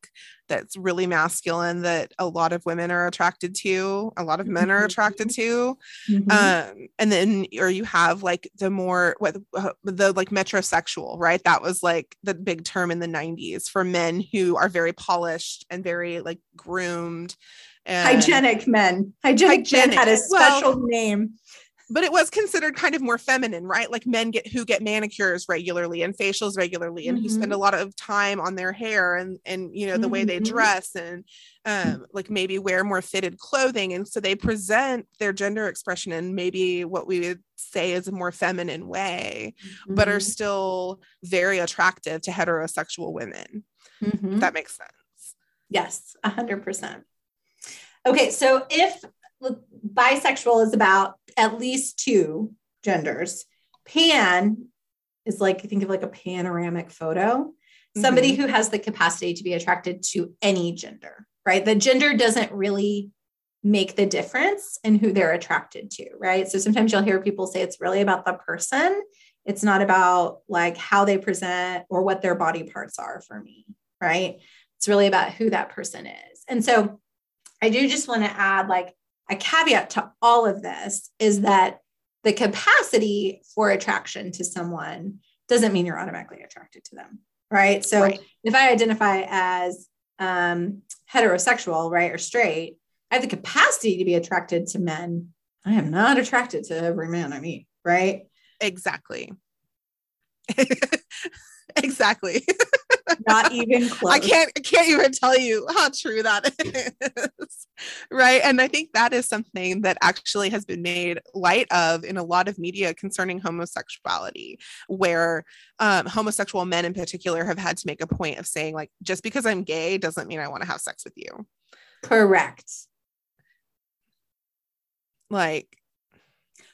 that's really masculine that a lot of women are attracted to a lot of men are attracted to. Mm-hmm. um and then or you have like the more what uh, the like metrosexual right? That was like the big term in the 90s for men who are very polished and very like groomed and hygienic men. Hygienic, hygienic. men had a special well, name but it was considered kind of more feminine, right? Like men get who get manicures regularly and facials regularly and mm-hmm. who spend mm-hmm. a lot of time on their hair and and you know the mm-hmm. way they mm-hmm. dress and um like maybe wear more fitted clothing and so they present their gender expression in maybe what we would say is a more feminine way mm-hmm. but are mm-hmm. still very attractive to heterosexual women. that makes sense. Yes, a hundred percent. Okay, so if bisexual is about at least two genders. Pan is like, think of like a panoramic photo, somebody mm-hmm. who has the capacity to be attracted to any gender, right? The gender doesn't really make the difference in who they're attracted to, right? So sometimes you'll hear people say it's really about the person. It's not about like how they present or what their body parts are for me, right? It's really about who that person is. And so I do just want to add like a caveat to all of this is that the capacity for attraction to someone doesn't mean you're automatically attracted to them. Right. So right. if I identify as um, heterosexual, right, or straight, I have the capacity to be attracted to men. I am not attracted to every man I meet. Right. Exactly. exactly. Not even close. I can't I can't even tell you how true that is. right. And I think that is something that actually has been made light of in a lot of media concerning homosexuality, where um, homosexual men in particular have had to make a point of saying, like, just because I'm gay doesn't mean I want to have sex with you. Correct. Like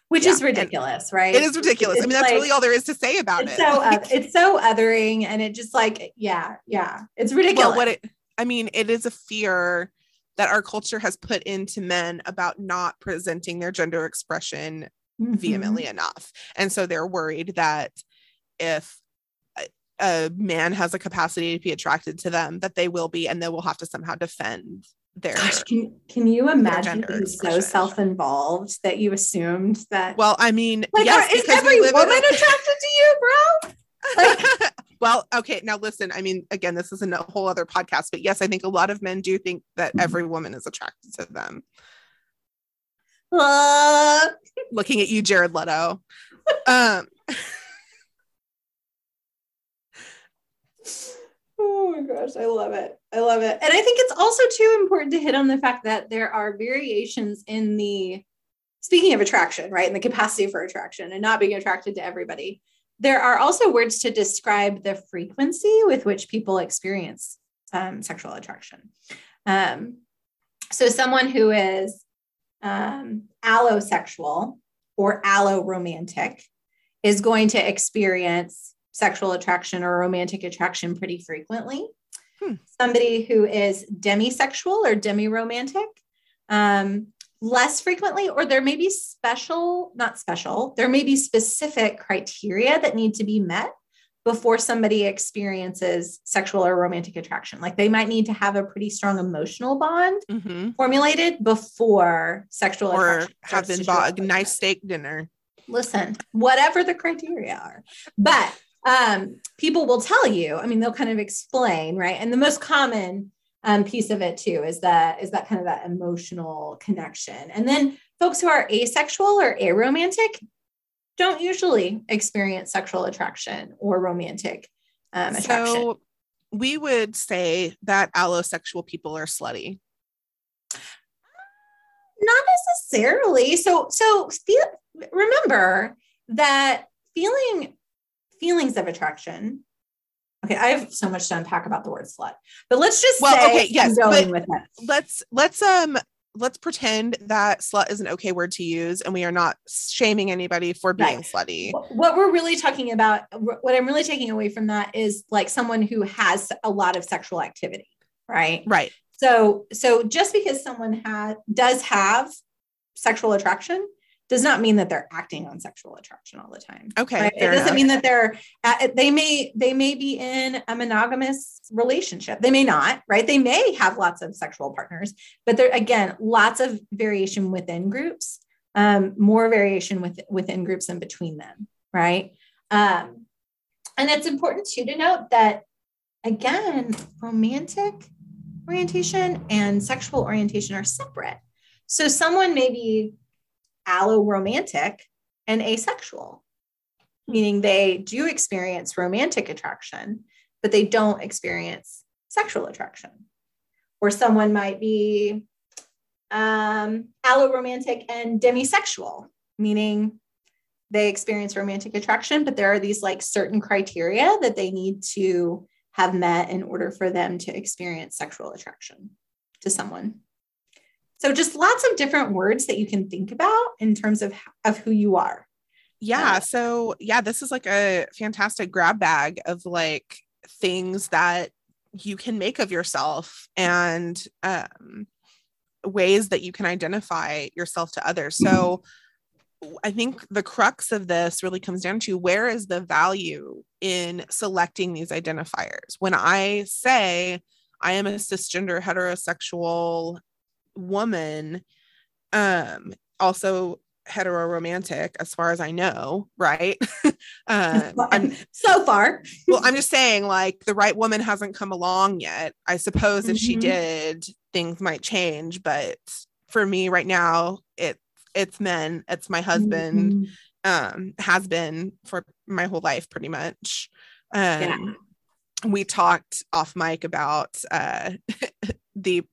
which yeah. is ridiculous, right? It is ridiculous. It's I mean, that's like, really all there is to say about it's it. So like, it's so othering, and it just like, yeah, yeah, it's ridiculous. Well, what it, I mean, it is a fear that our culture has put into men about not presenting their gender expression mm-hmm. vehemently enough, and so they're worried that if a man has a capacity to be attracted to them, that they will be, and they will have to somehow defend their Gosh, can, can you imagine being so self-involved that you assumed that well i mean like yes, is every woman a- attracted to you bro? Like, well okay now listen i mean again this is a whole other podcast but yes i think a lot of men do think that mm-hmm. every woman is attracted to them. Uh, looking at you jared leto. Um Oh my gosh, I love it. I love it. And I think it's also too important to hit on the fact that there are variations in the speaking of attraction, right? And the capacity for attraction and not being attracted to everybody. There are also words to describe the frequency with which people experience um, sexual attraction. Um, so, someone who is um, allosexual or alloromantic is going to experience sexual attraction or romantic attraction pretty frequently. Hmm. Somebody who is demisexual or demi-romantic, um, less frequently, or there may be special, not special, there may be specific criteria that need to be met before somebody experiences sexual or romantic attraction. Like they might need to have a pretty strong emotional bond mm-hmm. formulated before sexual or have been bought a nice steak dinner. Listen, whatever the criteria are. But um, people will tell you, I mean, they'll kind of explain, right? And the most common um, piece of it too is that is that kind of that emotional connection. And then folks who are asexual or aromantic don't usually experience sexual attraction or romantic um, attraction. So we would say that allosexual people are slutty. Not necessarily. So so feel, remember that feeling feelings of attraction. Okay, I have so much to unpack about the word slut, but let's just well, okay, yes, going with it. Let's let's um let's pretend that slut is an okay word to use and we are not shaming anybody for being right. slutty. What we're really talking about, what I'm really taking away from that is like someone who has a lot of sexual activity, right? Right. So so just because someone has does have sexual attraction does not mean that they're acting on sexual attraction all the time. Okay. Right? It doesn't enough. mean that they're uh, they may they may be in a monogamous relationship. They may not, right? They may have lots of sexual partners, but there again, lots of variation within groups, um, more variation with, within groups and between them, right? Um, and it's important too to note that again, romantic orientation and sexual orientation are separate. So someone may be alloromantic and asexual, meaning they do experience romantic attraction, but they don't experience sexual attraction. Or someone might be um, alloromantic and demisexual, meaning they experience romantic attraction, but there are these like certain criteria that they need to have met in order for them to experience sexual attraction to someone. So just lots of different words that you can think about in terms of of who you are. Yeah, uh, so yeah, this is like a fantastic grab bag of like things that you can make of yourself and um, ways that you can identify yourself to others. So I think the crux of this really comes down to where is the value in selecting these identifiers? When I say I am a cisgender heterosexual woman um also heteroromantic as far as I know, right? uh, I'm, so far. well, I'm just saying, like, the right woman hasn't come along yet. I suppose mm-hmm. if she mm-hmm. did, things might change. But for me right now, it it's men. It's my husband. Mm-hmm. Um, has been for my whole life, pretty much. Um, yeah. we talked off mic about uh, the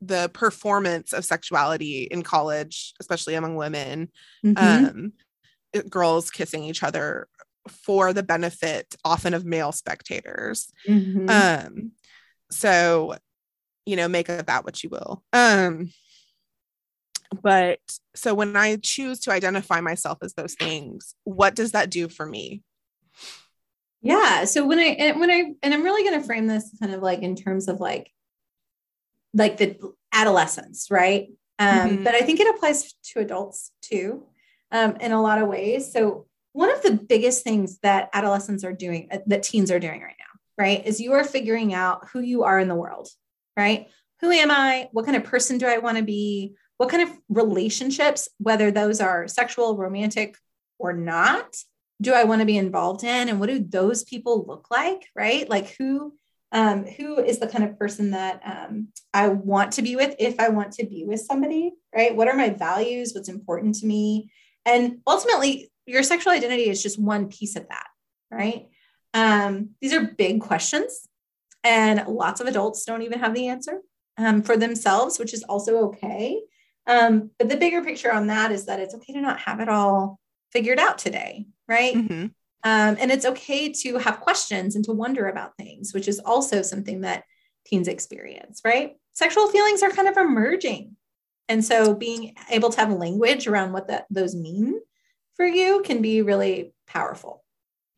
the performance of sexuality in college, especially among women, mm-hmm. um, girls kissing each other for the benefit often of male spectators. Mm-hmm. Um, so, you know, make of that what you will. Um, but so when I choose to identify myself as those things, what does that do for me? Yeah. So when I when I and I'm really going to frame this kind of like in terms of like like the adolescence, right? Um, mm-hmm. But I think it applies to adults too, um, in a lot of ways. So one of the biggest things that adolescents are doing, uh, that teens are doing right now, right, is you are figuring out who you are in the world, right? Who am I? What kind of person do I want to be? What kind of relationships, whether those are sexual, romantic, or not, do I want to be involved in? And what do those people look like, right? Like who um, who is the kind of person that um, I want to be with if I want to be with somebody, right? What are my values? What's important to me? And ultimately, your sexual identity is just one piece of that, right? Um, these are big questions, and lots of adults don't even have the answer um, for themselves, which is also okay. Um, but the bigger picture on that is that it's okay to not have it all figured out today, right? Mm-hmm. Um, and it's okay to have questions and to wonder about things, which is also something that teens experience, right? Sexual feelings are kind of emerging. And so being able to have language around what that those mean for you can be really powerful.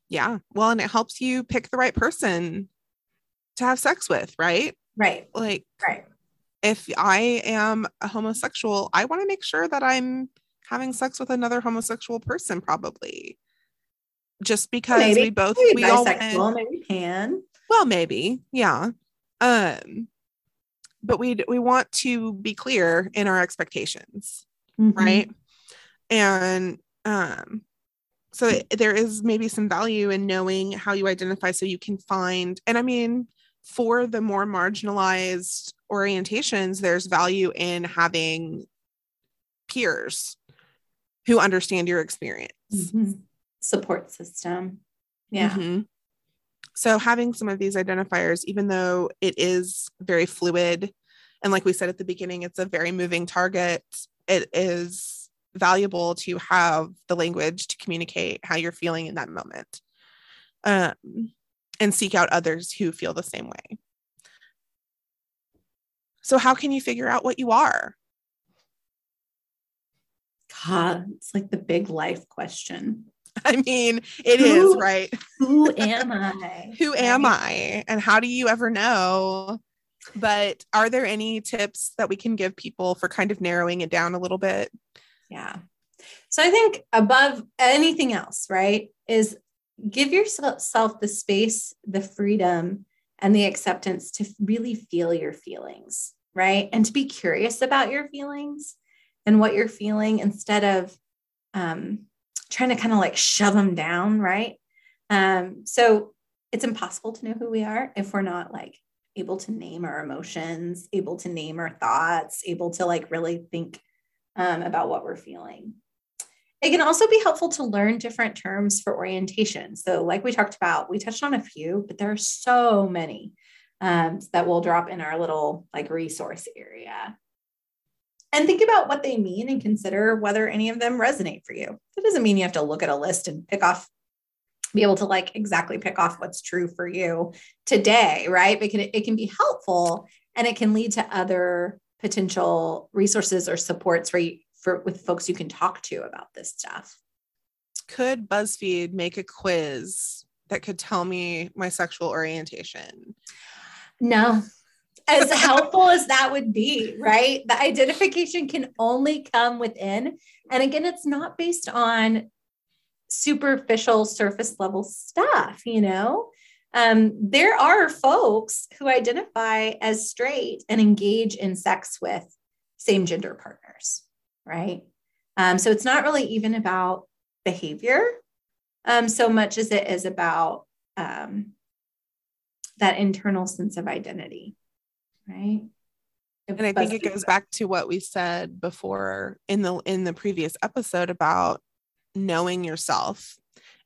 Yeah. Well, and it helps you pick the right person to have sex with, right? Right. Like right. If I am a homosexual, I want to make sure that I'm having sex with another homosexual person probably just because maybe. we both maybe we bisexual, all went, maybe pan. Well, maybe, yeah. Um, but we we want to be clear in our expectations, mm-hmm. right? And um, so there is maybe some value in knowing how you identify, so you can find. And I mean, for the more marginalized orientations, there's value in having peers who understand your experience. Mm-hmm support system. Yeah. Mm-hmm. So having some of these identifiers, even though it is very fluid, and like we said at the beginning, it's a very moving target, it is valuable to have the language to communicate how you're feeling in that moment um, and seek out others who feel the same way. So, how can you figure out what you are? God, it's like the big life question. I mean, it who, is right? Who am I? who am I? And how do you ever know? But are there any tips that we can give people for kind of narrowing it down a little bit? Yeah. So I think above anything else, right, is give yourself the space, the freedom, and the acceptance to really feel your feelings, right? And to be curious about your feelings and what you're feeling instead of um, trying to kind of like shove them down, right? Um, so it's impossible to know who we are if we're not like able to name our emotions, able to name our thoughts, able to like really think um, about what we're feeling. It can also be helpful to learn different terms for orientation. So, like we talked about, we touched on a few, but there are so many um, that we'll drop in our little like resource area and think about what they mean and consider whether any of them resonate for you. That doesn't mean you have to look at a list and pick off, be able to like exactly pick off what's true for you today, right? It can, it can be helpful and it can lead to other potential resources or supports for you for with folks you can talk to about this stuff. Could BuzzFeed make a quiz that could tell me my sexual orientation? No, as helpful as that would be, right? The identification can only come within. And again, it's not based on superficial surface level stuff, you know? Um, there are folks who identify as straight and engage in sex with same gender partners, right? Um, so it's not really even about behavior um, so much as it is about um, that internal sense of identity right? and I think it goes back to what we said before in the in the previous episode about knowing yourself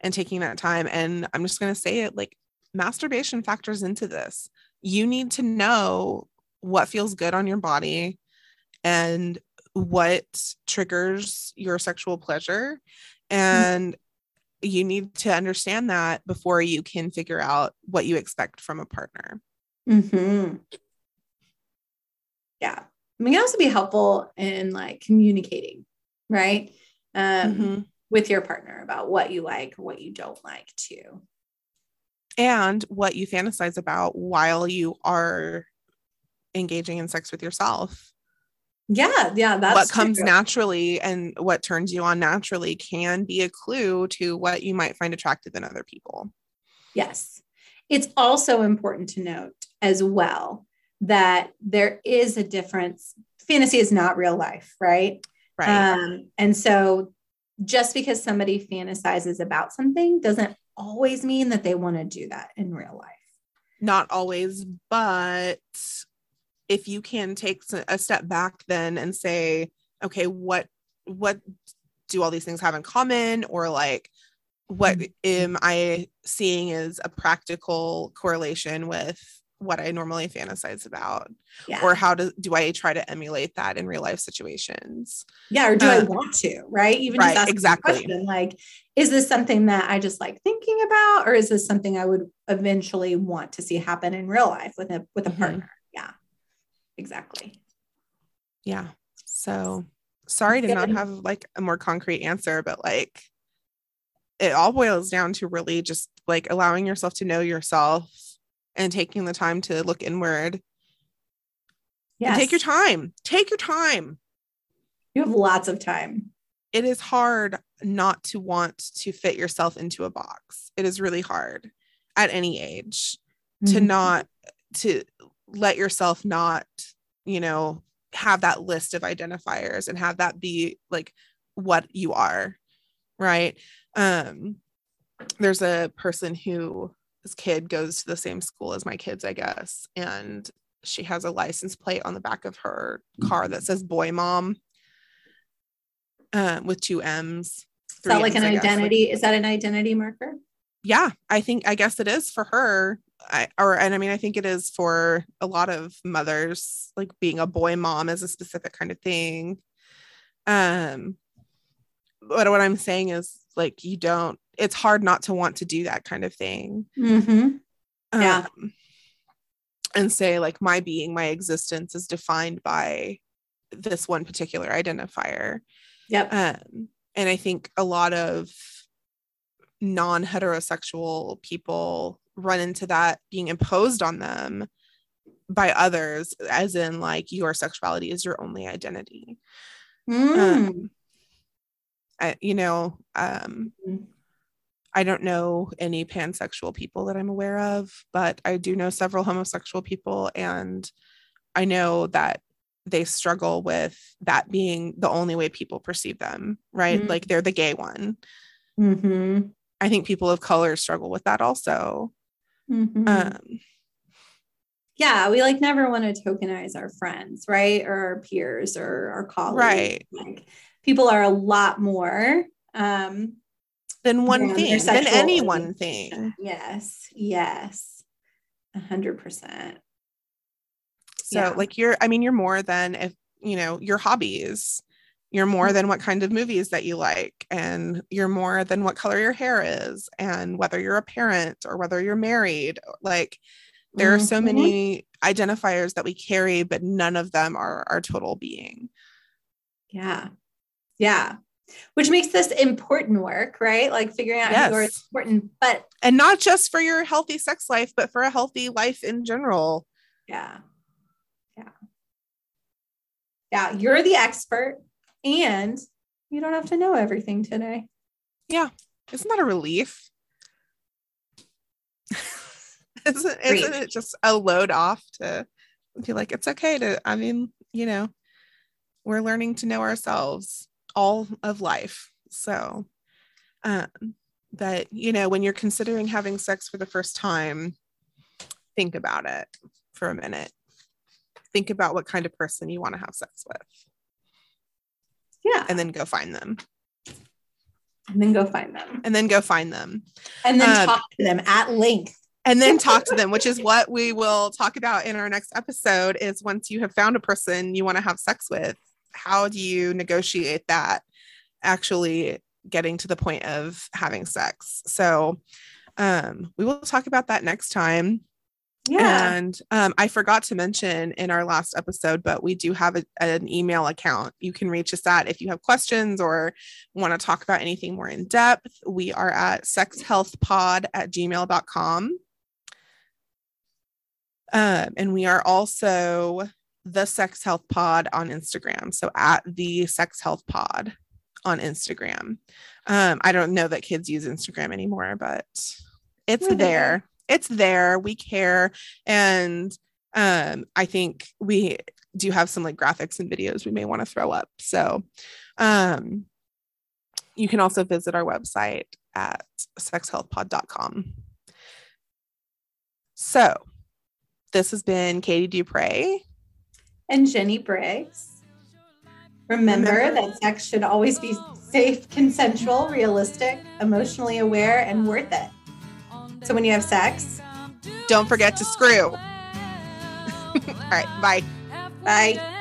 and taking that time. And I'm just gonna say it like masturbation factors into this. You need to know what feels good on your body and what triggers your sexual pleasure. And mm-hmm. you need to understand that before you can figure out what you expect from a partner. Mm-hmm. Yeah. I mean, It can also be helpful in like communicating, right? Um, mm-hmm. With your partner about what you like, what you don't like too. And what you fantasize about while you are engaging in sex with yourself. Yeah, yeah, that's what comes true. naturally and what turns you on naturally can be a clue to what you might find attractive in other people. Yes. It's also important to note as well that there is a difference. Fantasy is not real life, right? Right. Um, and so just because somebody fantasizes about something doesn't always mean that they want to do that in real life. Not always, but if you can take a step back then and say okay what what do all these things have in common or like what mm-hmm. am i seeing as a practical correlation with what i normally fantasize about yeah. or how do, do i try to emulate that in real life situations yeah or do um, i want to right even right, just exactly question, like is this something that i just like thinking about or is this something i would eventually want to see happen in real life with a with a mm-hmm. partner yeah exactly. Yeah. So sorry to not have like a more concrete answer, but like it all boils down to really just like allowing yourself to know yourself and taking the time to look inward. Yeah. Take your time. Take your time. You have lots of time. It is hard not to want to fit yourself into a box. It is really hard at any age mm-hmm. to not to let yourself not, you know, have that list of identifiers and have that be like what you are. Right. Um, there's a person who this kid goes to the same school as my kids, I guess, and she has a license plate on the back of her car that says boy mom uh, with two M's. Is that like M's, an identity? Like, is that an identity marker? Yeah, I think I guess it is for her. I, or and I mean I think it is for a lot of mothers like being a boy mom is a specific kind of thing um but what I'm saying is like you don't it's hard not to want to do that kind of thing. Mm-hmm. yeah. Um, and say like my being my existence is defined by this one particular identifier. Yep. Um and I think a lot of non heterosexual people run into that being imposed on them by others as in like your sexuality is your only identity. Mm. um, I, you know um, mm. i don't know any pansexual people that i'm aware of but i do know several homosexual people and i know that they struggle with that being the only way people perceive them right mm. like they're the gay one mm-hmm. i think people of color struggle with that also Mm-hmm. Um, yeah, we like never want to tokenize our friends, right? Or our peers or our colleagues. Right. Like people are a lot more um than one thing, than any one thing. Yes, yes. A hundred percent. So yeah. like you're, I mean, you're more than if you know, your hobbies you're more than what kind of movies that you like and you're more than what color your hair is and whether you're a parent or whether you're married like there mm-hmm. are so mm-hmm. many identifiers that we carry but none of them are our total being yeah yeah which makes this important work right like figuring out yes. who is important but and not just for your healthy sex life but for a healthy life in general yeah yeah yeah you're the expert and you don't have to know everything today. Yeah. Isn't that a relief? isn't, isn't it just a load off to be like, it's okay to, I mean, you know, we're learning to know ourselves all of life. So, um, that, you know, when you're considering having sex for the first time, think about it for a minute. Think about what kind of person you want to have sex with. Yeah. And then go find them. And then go find them. And then go find them. And then um, talk to them at length and then talk to them, which is what we will talk about in our next episode. Is once you have found a person you want to have sex with, how do you negotiate that? Actually, getting to the point of having sex. So, um, we will talk about that next time. Yeah. And um, I forgot to mention in our last episode, but we do have a, an email account. You can reach us at if you have questions or want to talk about anything more in depth. We are at sexhealthpod at gmail.com. Um, and we are also the Sex Health Pod on Instagram. So at the Sex Health Pod on Instagram. Um, I don't know that kids use Instagram anymore, but it's there it's there. We care. And um, I think we do have some like graphics and videos we may want to throw up. So um, you can also visit our website at sexhealthpod.com. So this has been Katie Dupre and Jenny Briggs. Remember, Remember that sex should always be safe, consensual, realistic, emotionally aware, and worth it. So when you have sex, don't forget to screw. All right. Bye. Bye.